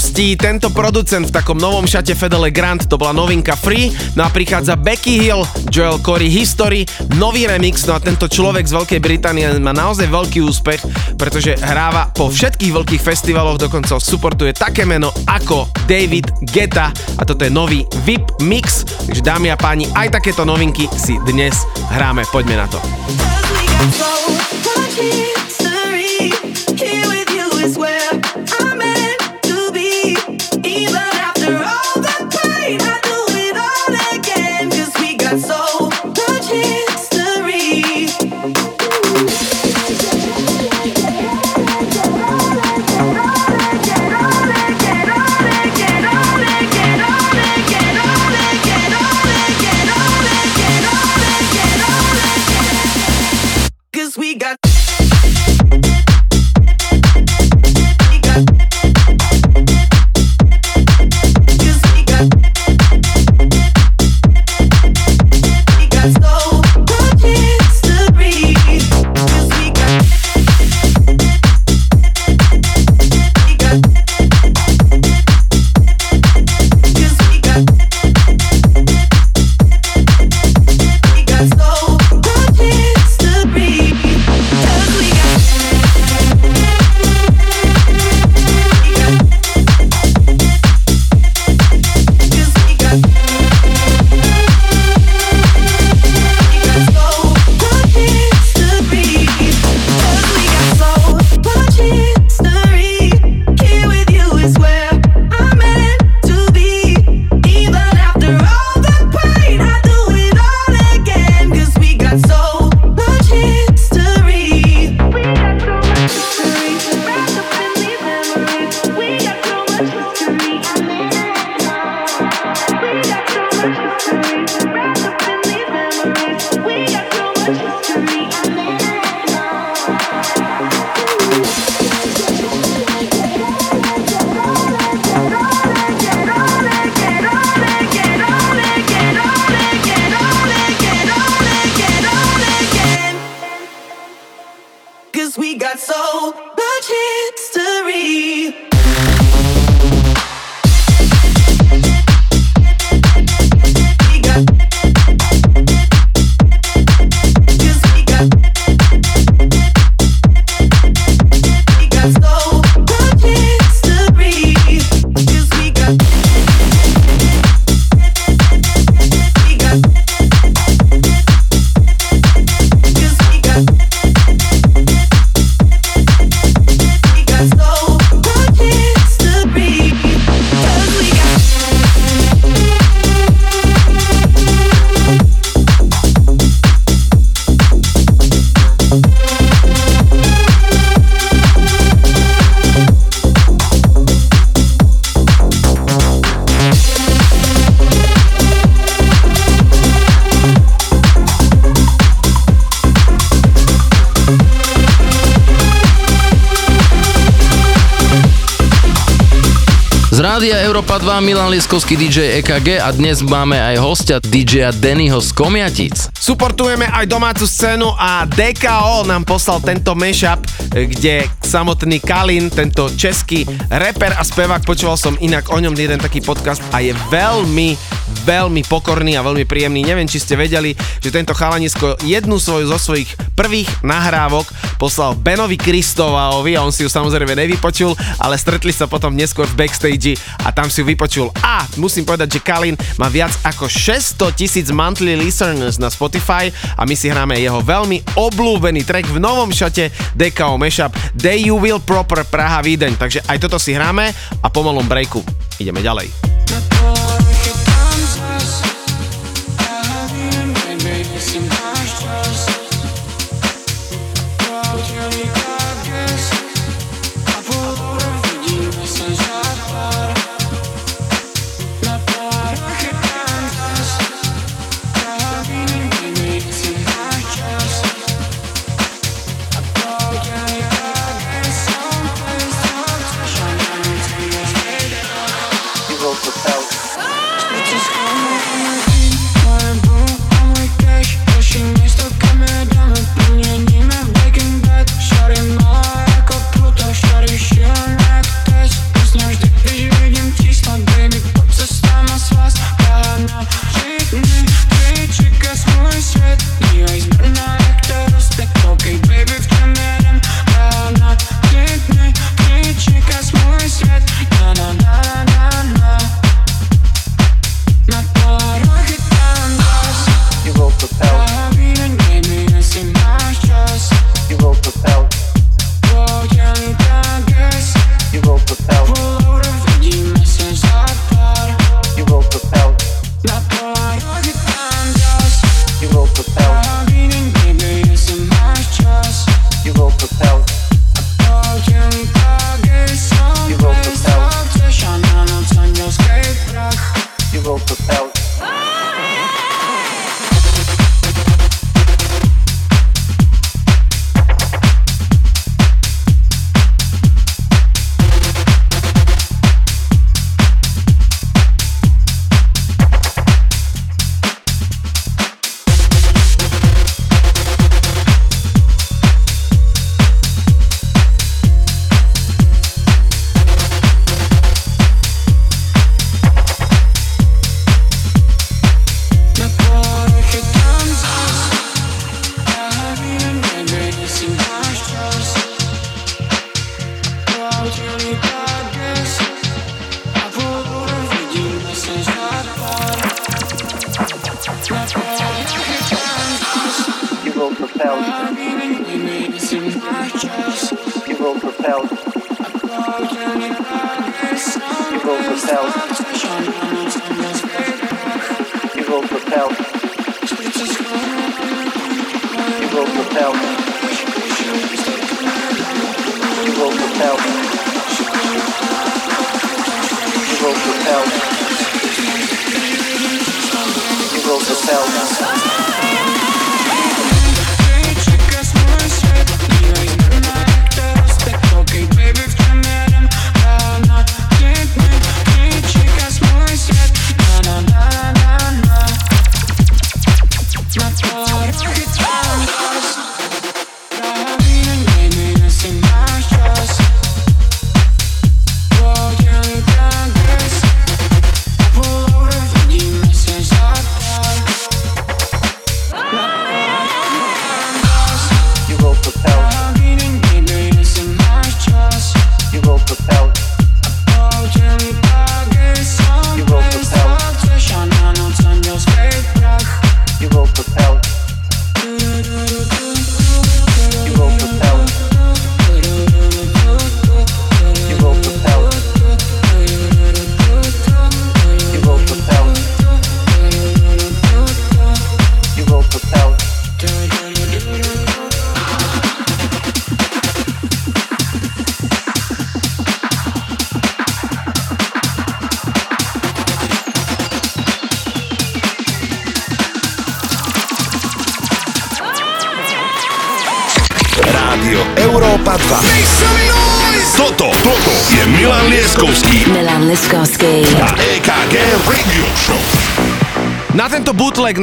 Starosti tento producent v takom novom šate Fedele Grant, to bola novinka Free, no a prichádza Becky Hill, Joel Corey History, nový remix, no a tento človek z Veľkej Británie má naozaj veľký úspech, pretože hráva po všetkých veľkých festivaloch, dokonca supportuje také meno ako David Geta a toto je nový VIP Mix, takže dámy a páni, aj takéto novinky si dnes hráme, poďme na to. Cause Milan DJ EKG a dnes máme aj hostia DJ Dennyho z Komiatic. Suportujeme aj domácu scénu a DKO nám poslal tento mashup, kde samotný Kalin, tento český reper a spevák, počúval som inak o ňom jeden taký podcast a je veľmi, veľmi pokorný a veľmi príjemný. Neviem, či ste vedeli, že tento chalanisko jednu svoju zo svojich prvých nahrávok poslal Benovi Kristováovi a on si ju samozrejme nevypočul, ale stretli sa potom neskôr v backstage a tam si ju vypočul. Musím povedať, že Kalin má viac ako 600 tisíc monthly listeners na Spotify a my si hráme jeho veľmi obľúbený track v novom šate DKO Mashup Day You Will Proper Praha Vídeň. Takže aj toto si hráme a po malom breaku ideme ďalej.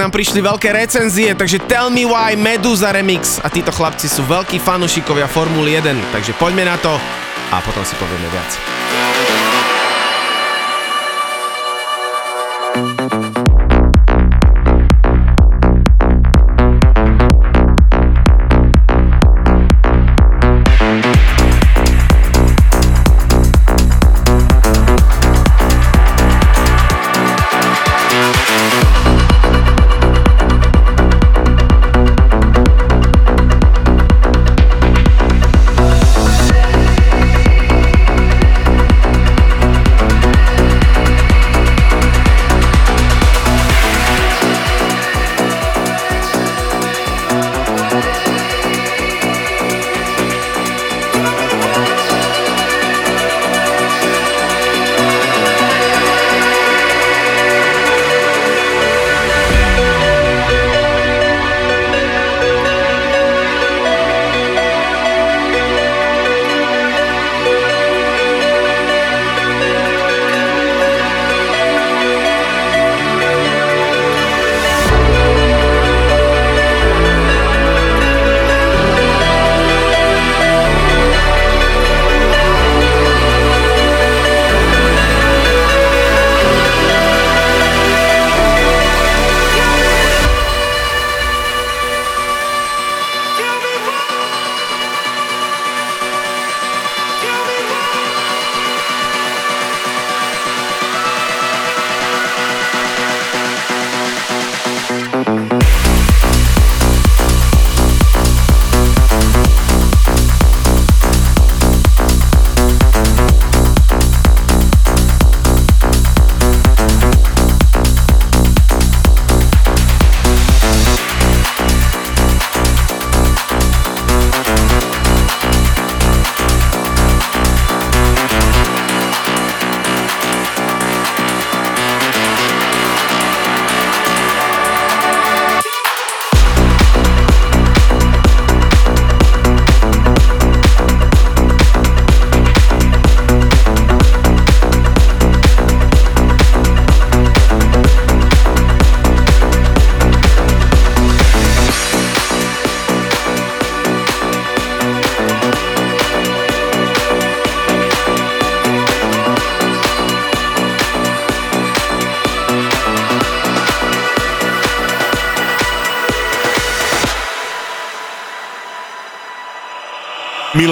Nám prišli veľké recenzie, takže Tell Me Why Meduza Remix a títo chlapci sú veľkí fanúšikovia Formuly 1, takže poďme na to a potom si povieme viac.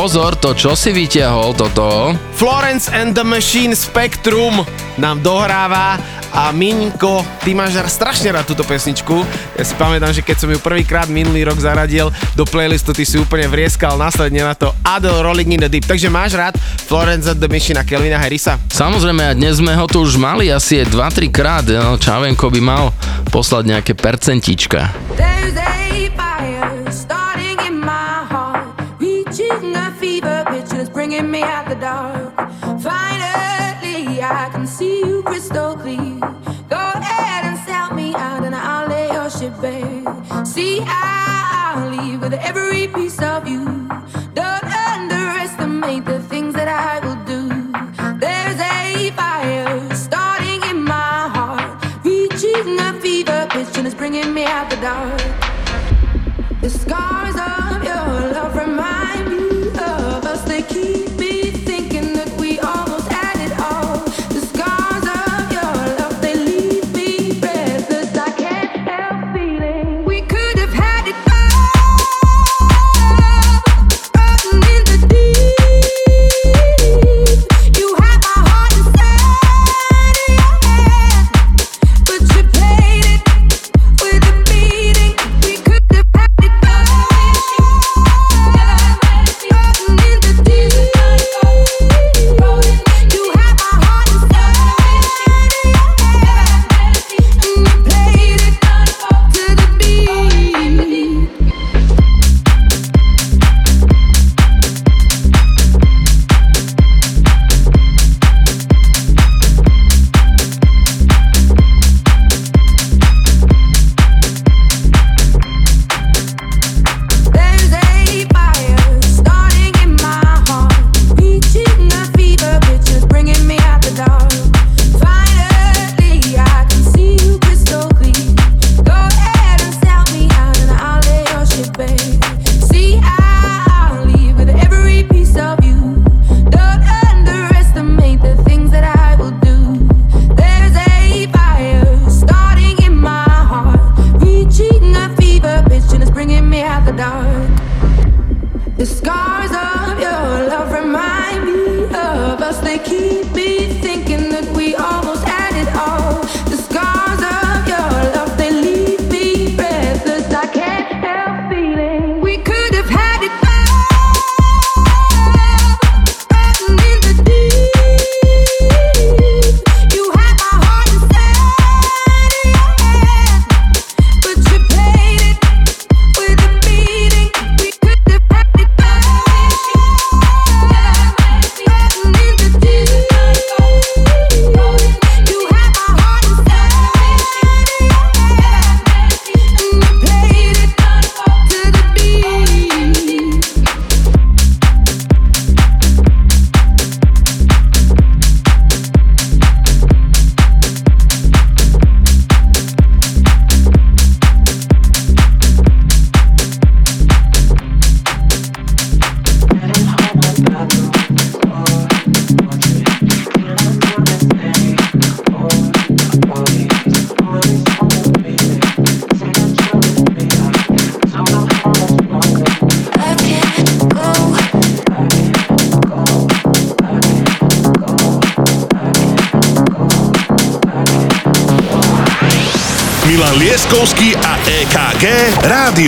pozor, to čo si vyťahol toto? Florence and the Machine Spectrum nám dohráva a Miňko, ty máš strašne rád túto pesničku. Ja si pamätám, že keď som ju prvýkrát minulý rok zaradil do playlistu, ty si úplne vrieskal následne na to Adele Rolling in the Deep. Takže máš rád Florence and the Machine a Kelvina Harrisa? Samozrejme, a dnes sme ho tu už mali asi 2-3 krát. No, Čavenko by mal poslať nejaké percentička.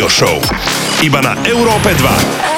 Show. Iba na Európe 2.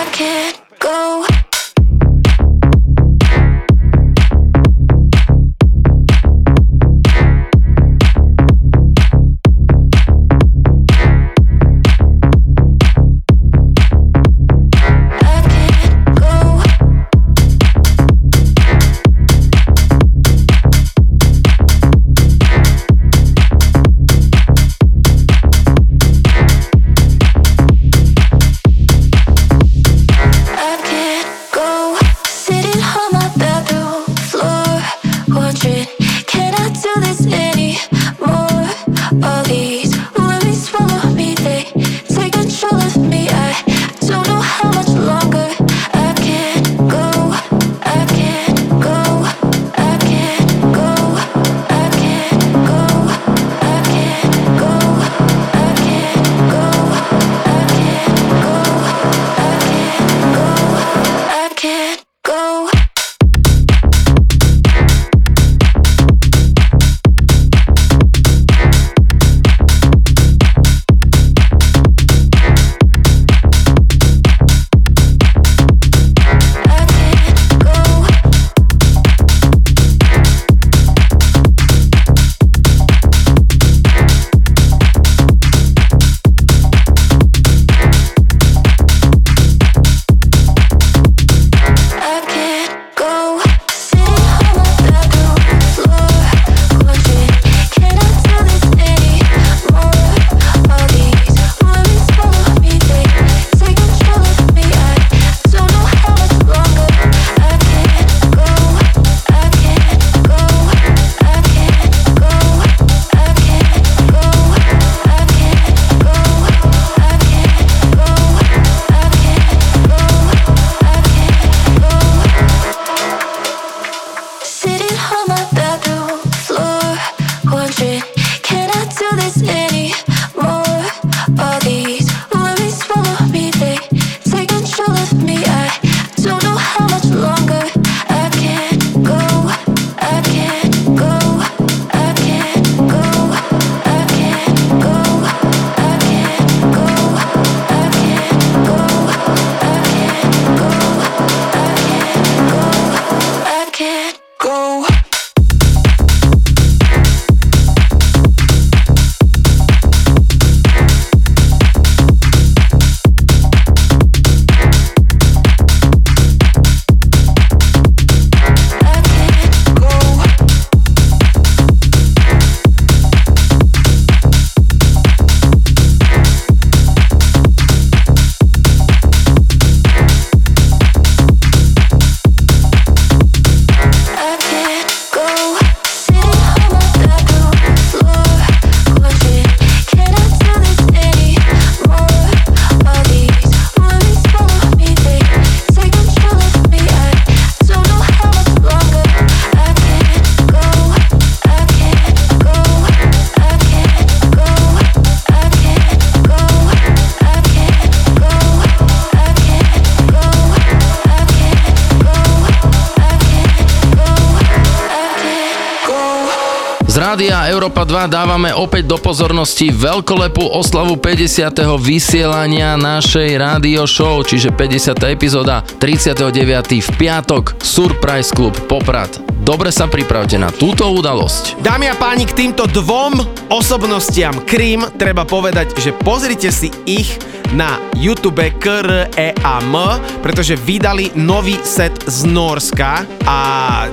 dávame opäť do pozornosti veľkolepú oslavu 50. vysielania našej rádio show, čiže 50. epizóda 39. v piatok Surprise Club Poprad. Dobre sa pripravte na túto udalosť. Dámy a páni, k týmto dvom osobnostiam Krím treba povedať, že pozrite si ich na YouTube KREAM, pretože vydali nový set z Norska a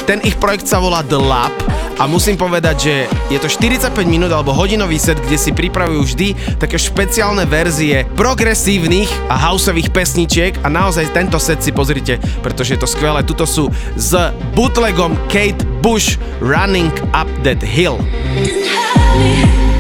ten ich projekt sa volá The Lab a musím povedať, že je to 45 minút alebo hodinový set, kde si pripravujú vždy také špeciálne verzie progresívnych a houseových pesničiek a naozaj tento set si pozrite, pretože je to skvelé. Tuto sú s bootlegom Kate Bush Running Up That Hill. Milan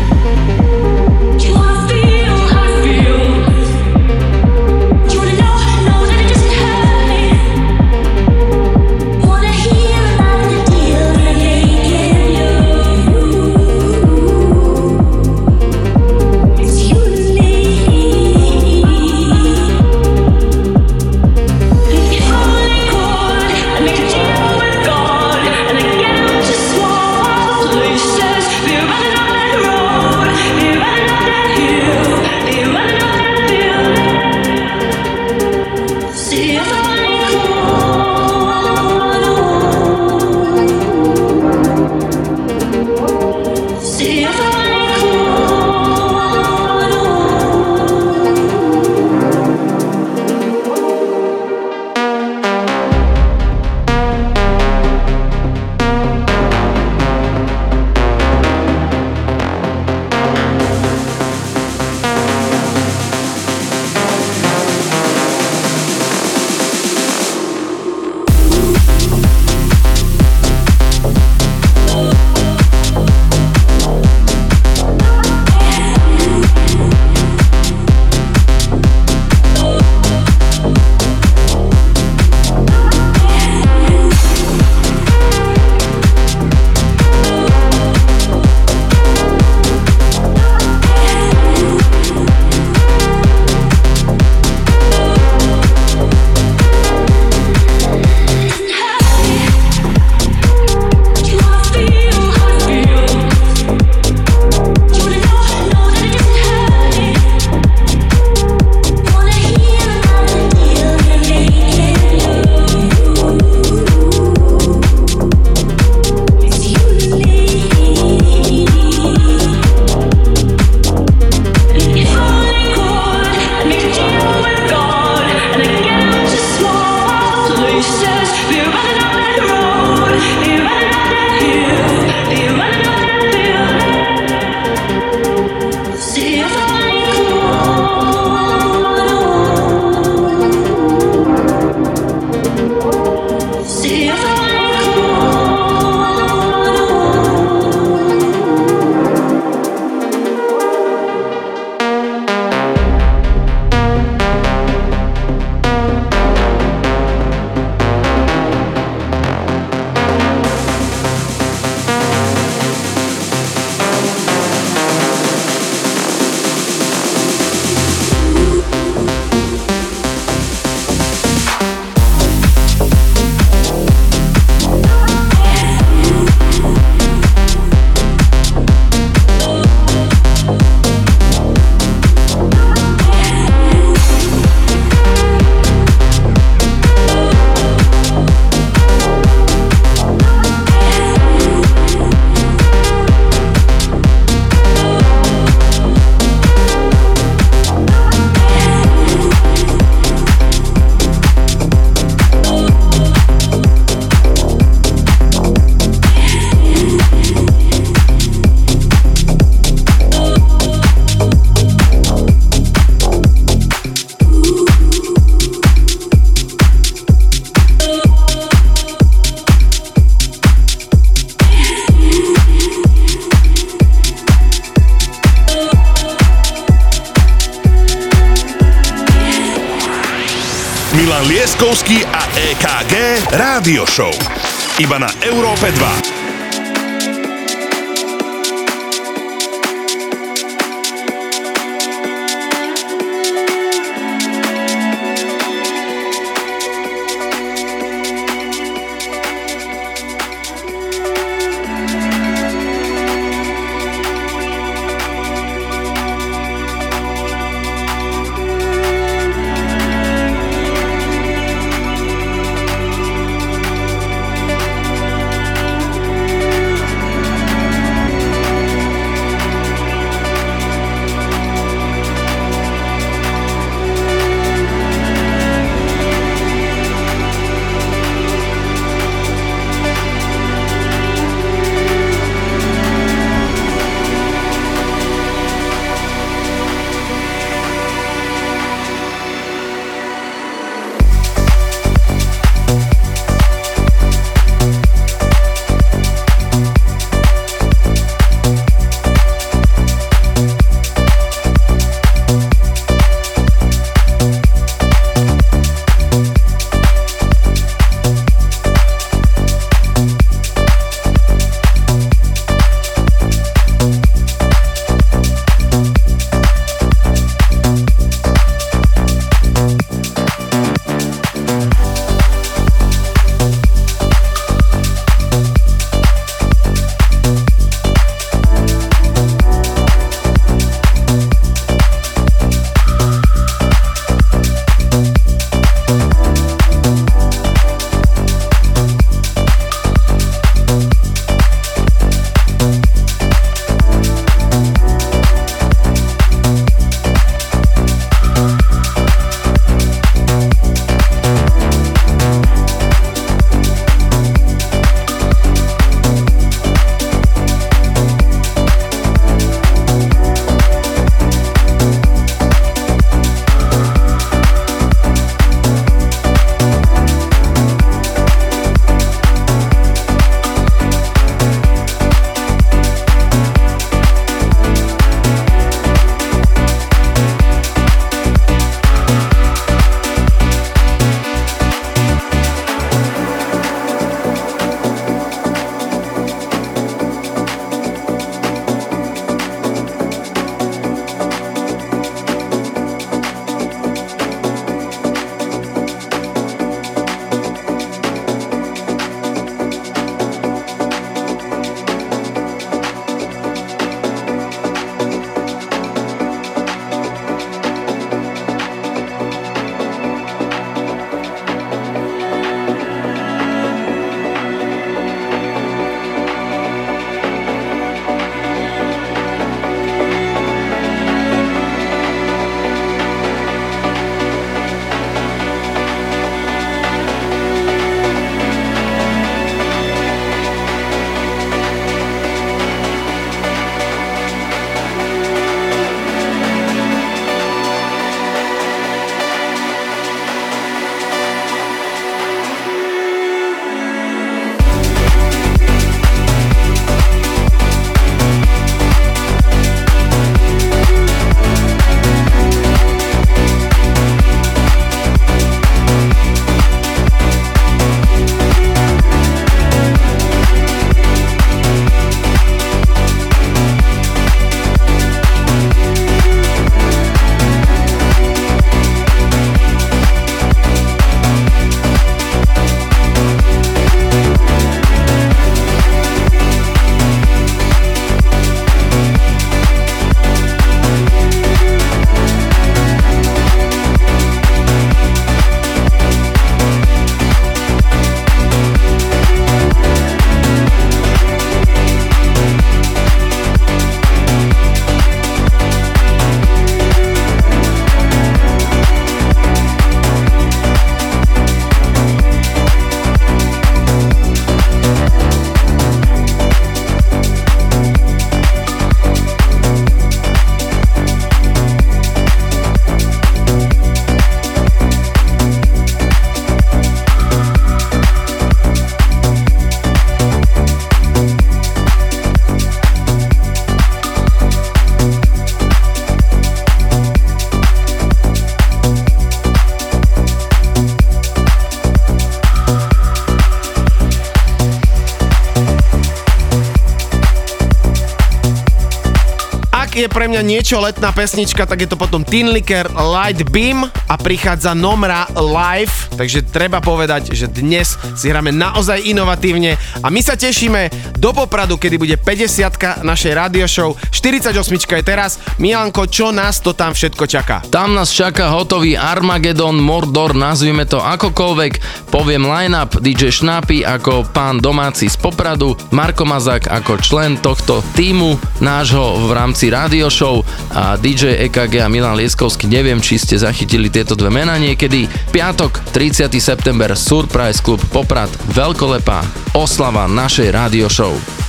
pre mňa niečo letná pesnička, tak je to potom Tin Licker Light Beam a prichádza Nomra Live, takže treba povedať, že dnes si hráme naozaj inovatívne a my sa tešíme do Popradu, kedy bude 50 našej radio show. 48 je teraz. Milanko, čo nás to tam všetko čaká? Tam nás čaká hotový Armageddon, Mordor, nazvime to akokoľvek. Poviem line-up DJ Šnapy ako pán domáci z Popradu, Marko Mazák ako člen tohto týmu nášho v rámci radio show a DJ EKG a Milan Lieskovský. Neviem, či ste zachytili tieto dve mená niekedy. Piatok, 30. september, Surprise Club Poprad, veľkolepá oslava našej radio show.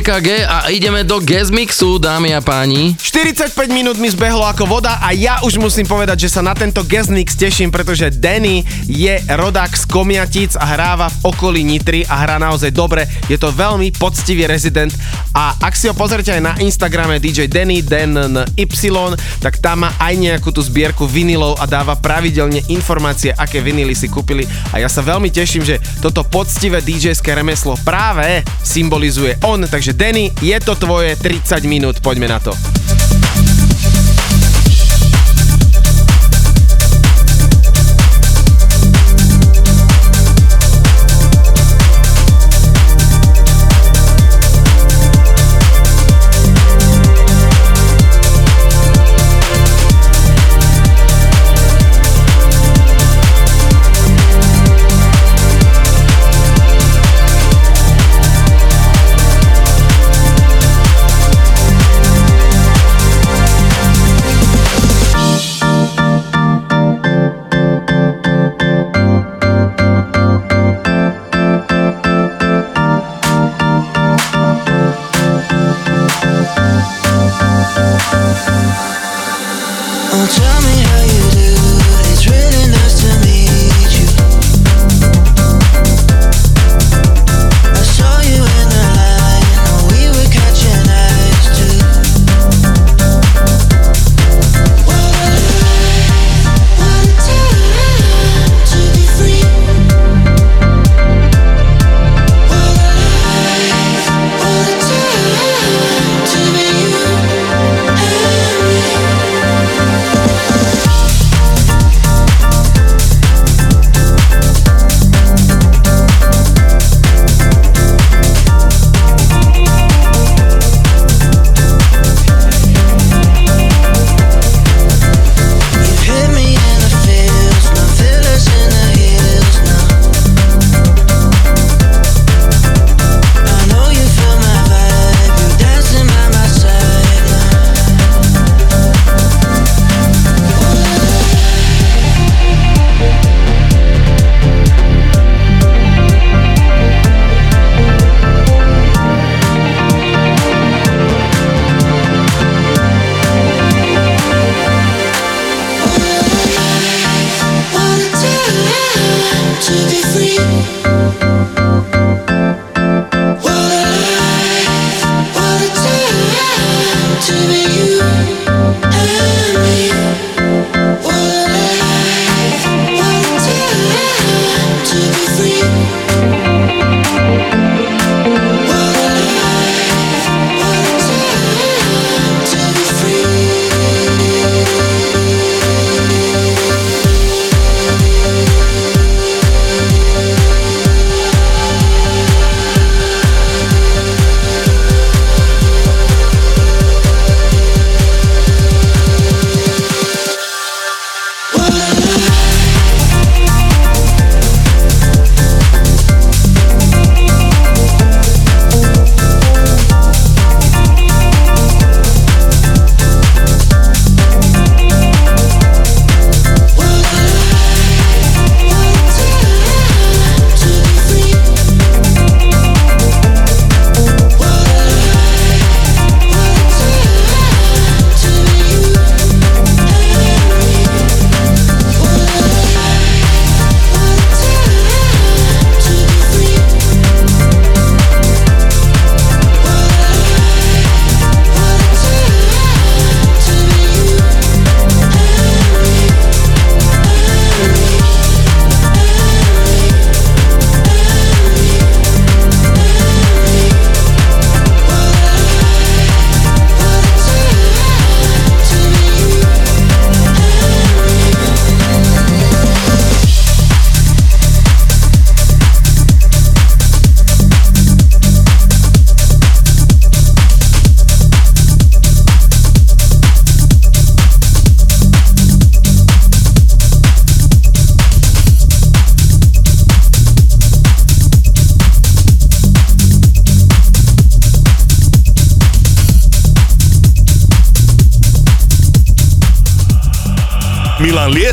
EKG a ideme do Guest Mixu, dámy a páni. 45 minút mi zbehlo ako voda a ja už musím povedať, že sa na tento guest mix teším, pretože Danny je rodák z Komiatic a hráva v okolí Nitry a hrá naozaj dobre. Je to veľmi poctivý rezident a ak si ho pozrite aj na Instagrame DJ Danny, Den Y, tak tam má aj nejakú tú zbierku vinilov a dáva pravidelne informácie, aké vinily si kúpili a ja sa veľmi teším, že toto poctivé DJ-ské remeslo práve symbolizuje on, takže Danny, je to tvoje 30 minút, poďme na to.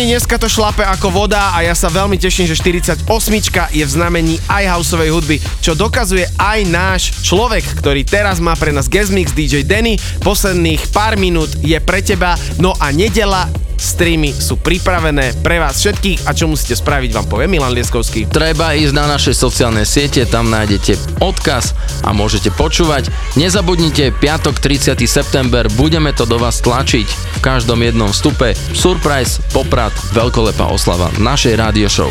Páni, dneska to šlape ako voda a ja sa veľmi teším, že 48 je v znamení aj houseovej hudby, čo dokazuje aj náš človek, ktorý teraz má pre nás guest mix DJ Denny. Posledných pár minút je pre teba, no a nedela streamy sú pripravené pre vás všetkých a čo musíte spraviť vám povie Milan Lieskovský. Treba ísť na naše sociálne siete, tam nájdete odkaz a môžete počúvať. Nezabudnite, piatok 30. september, budeme to do vás tlačiť každom jednom vstupe. Surprise, Poprad, veľkolepá oslava našej rádio show.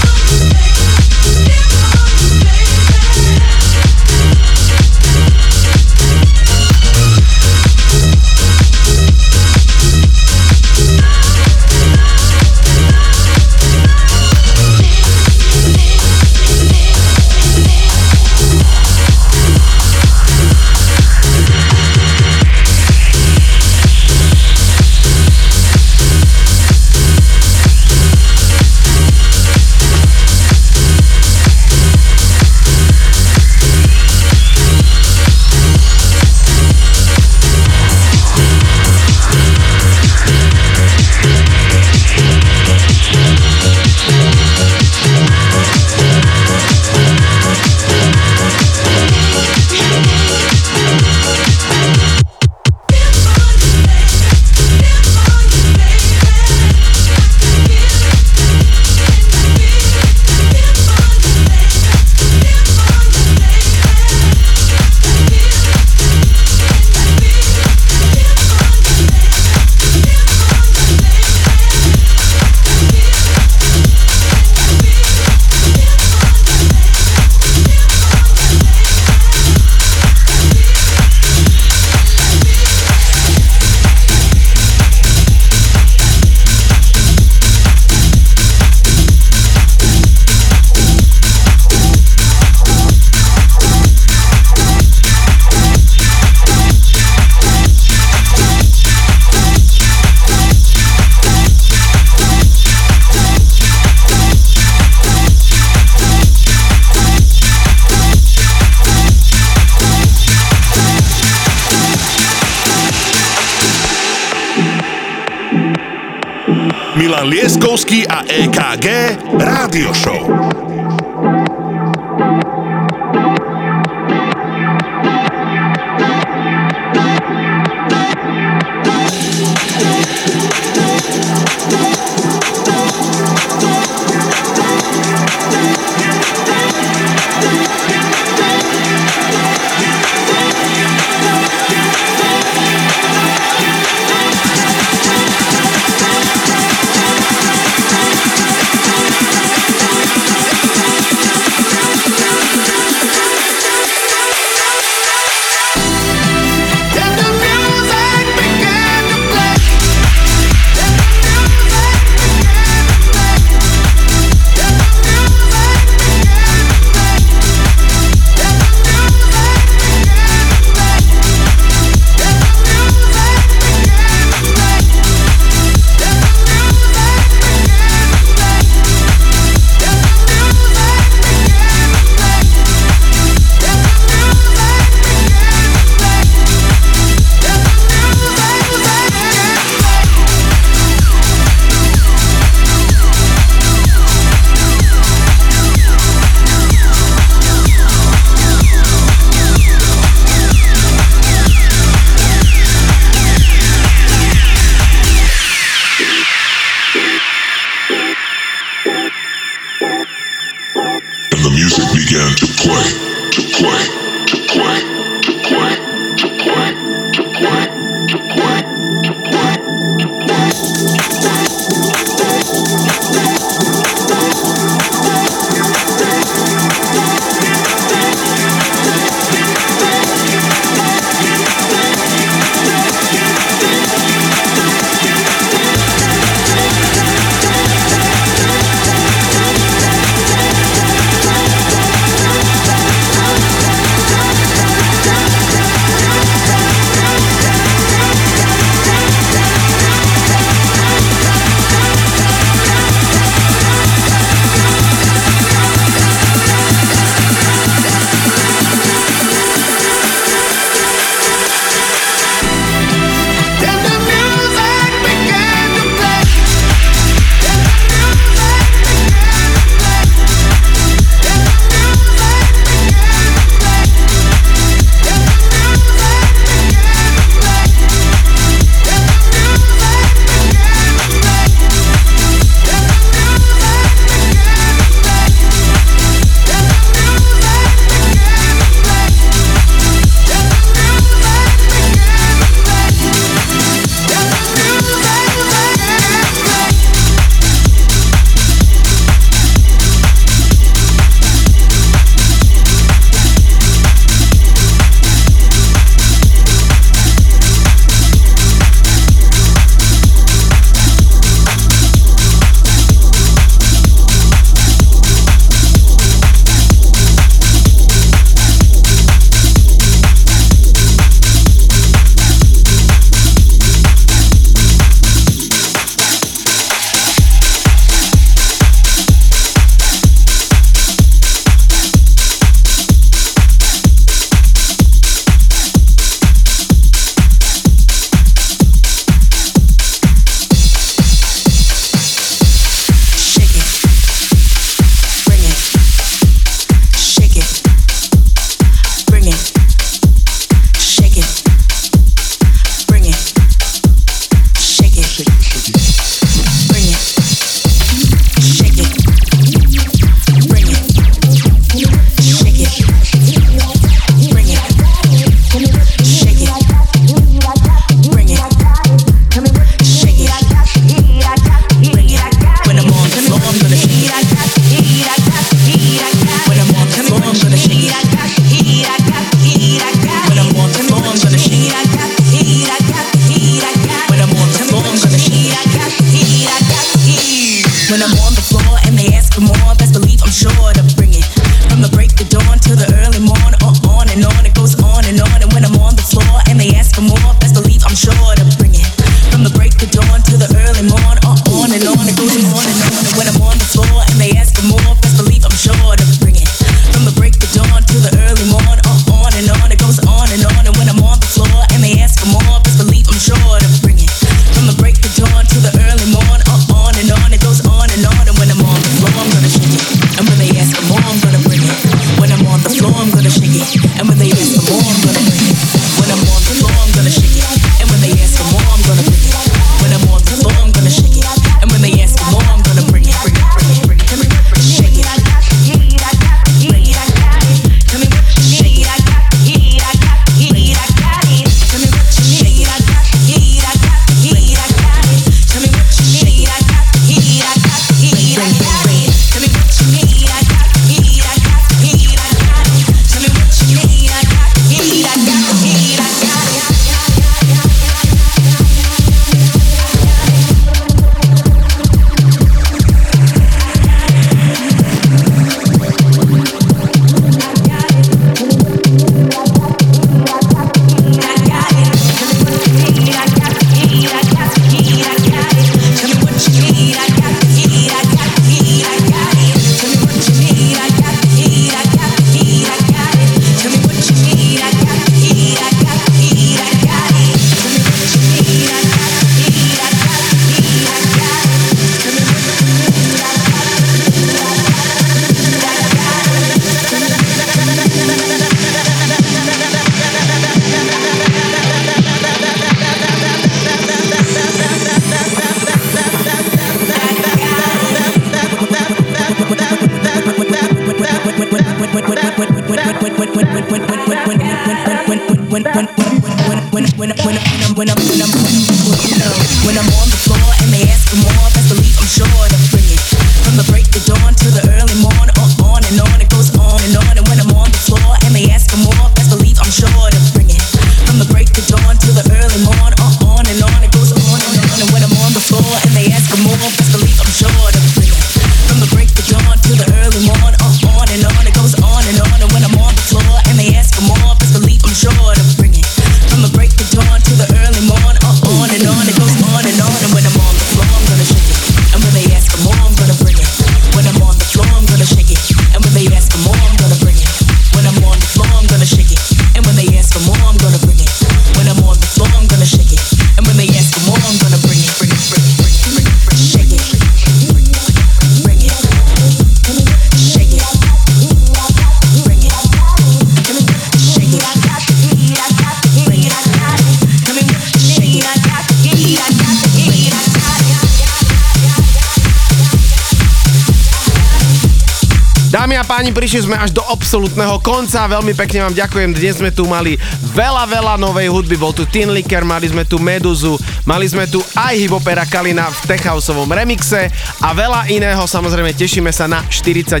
prišli sme až do absolútneho konca. Veľmi pekne vám ďakujem. Dnes sme tu mali veľa, veľa novej hudby. Bol tu Tin Licker, mali sme tu Meduzu, mali sme tu aj Hipopera Kalina v Techhouseovom remixe a veľa iného. Samozrejme tešíme sa na 49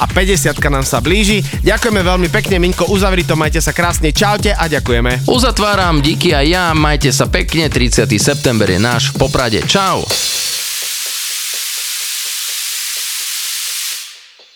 a 50 nám sa blíži. Ďakujeme veľmi pekne, Minko, uzavri to, majte sa krásne, čaute a ďakujeme. Uzatváram, díky a ja, majte sa pekne, 30. september je náš v Poprade. Čau!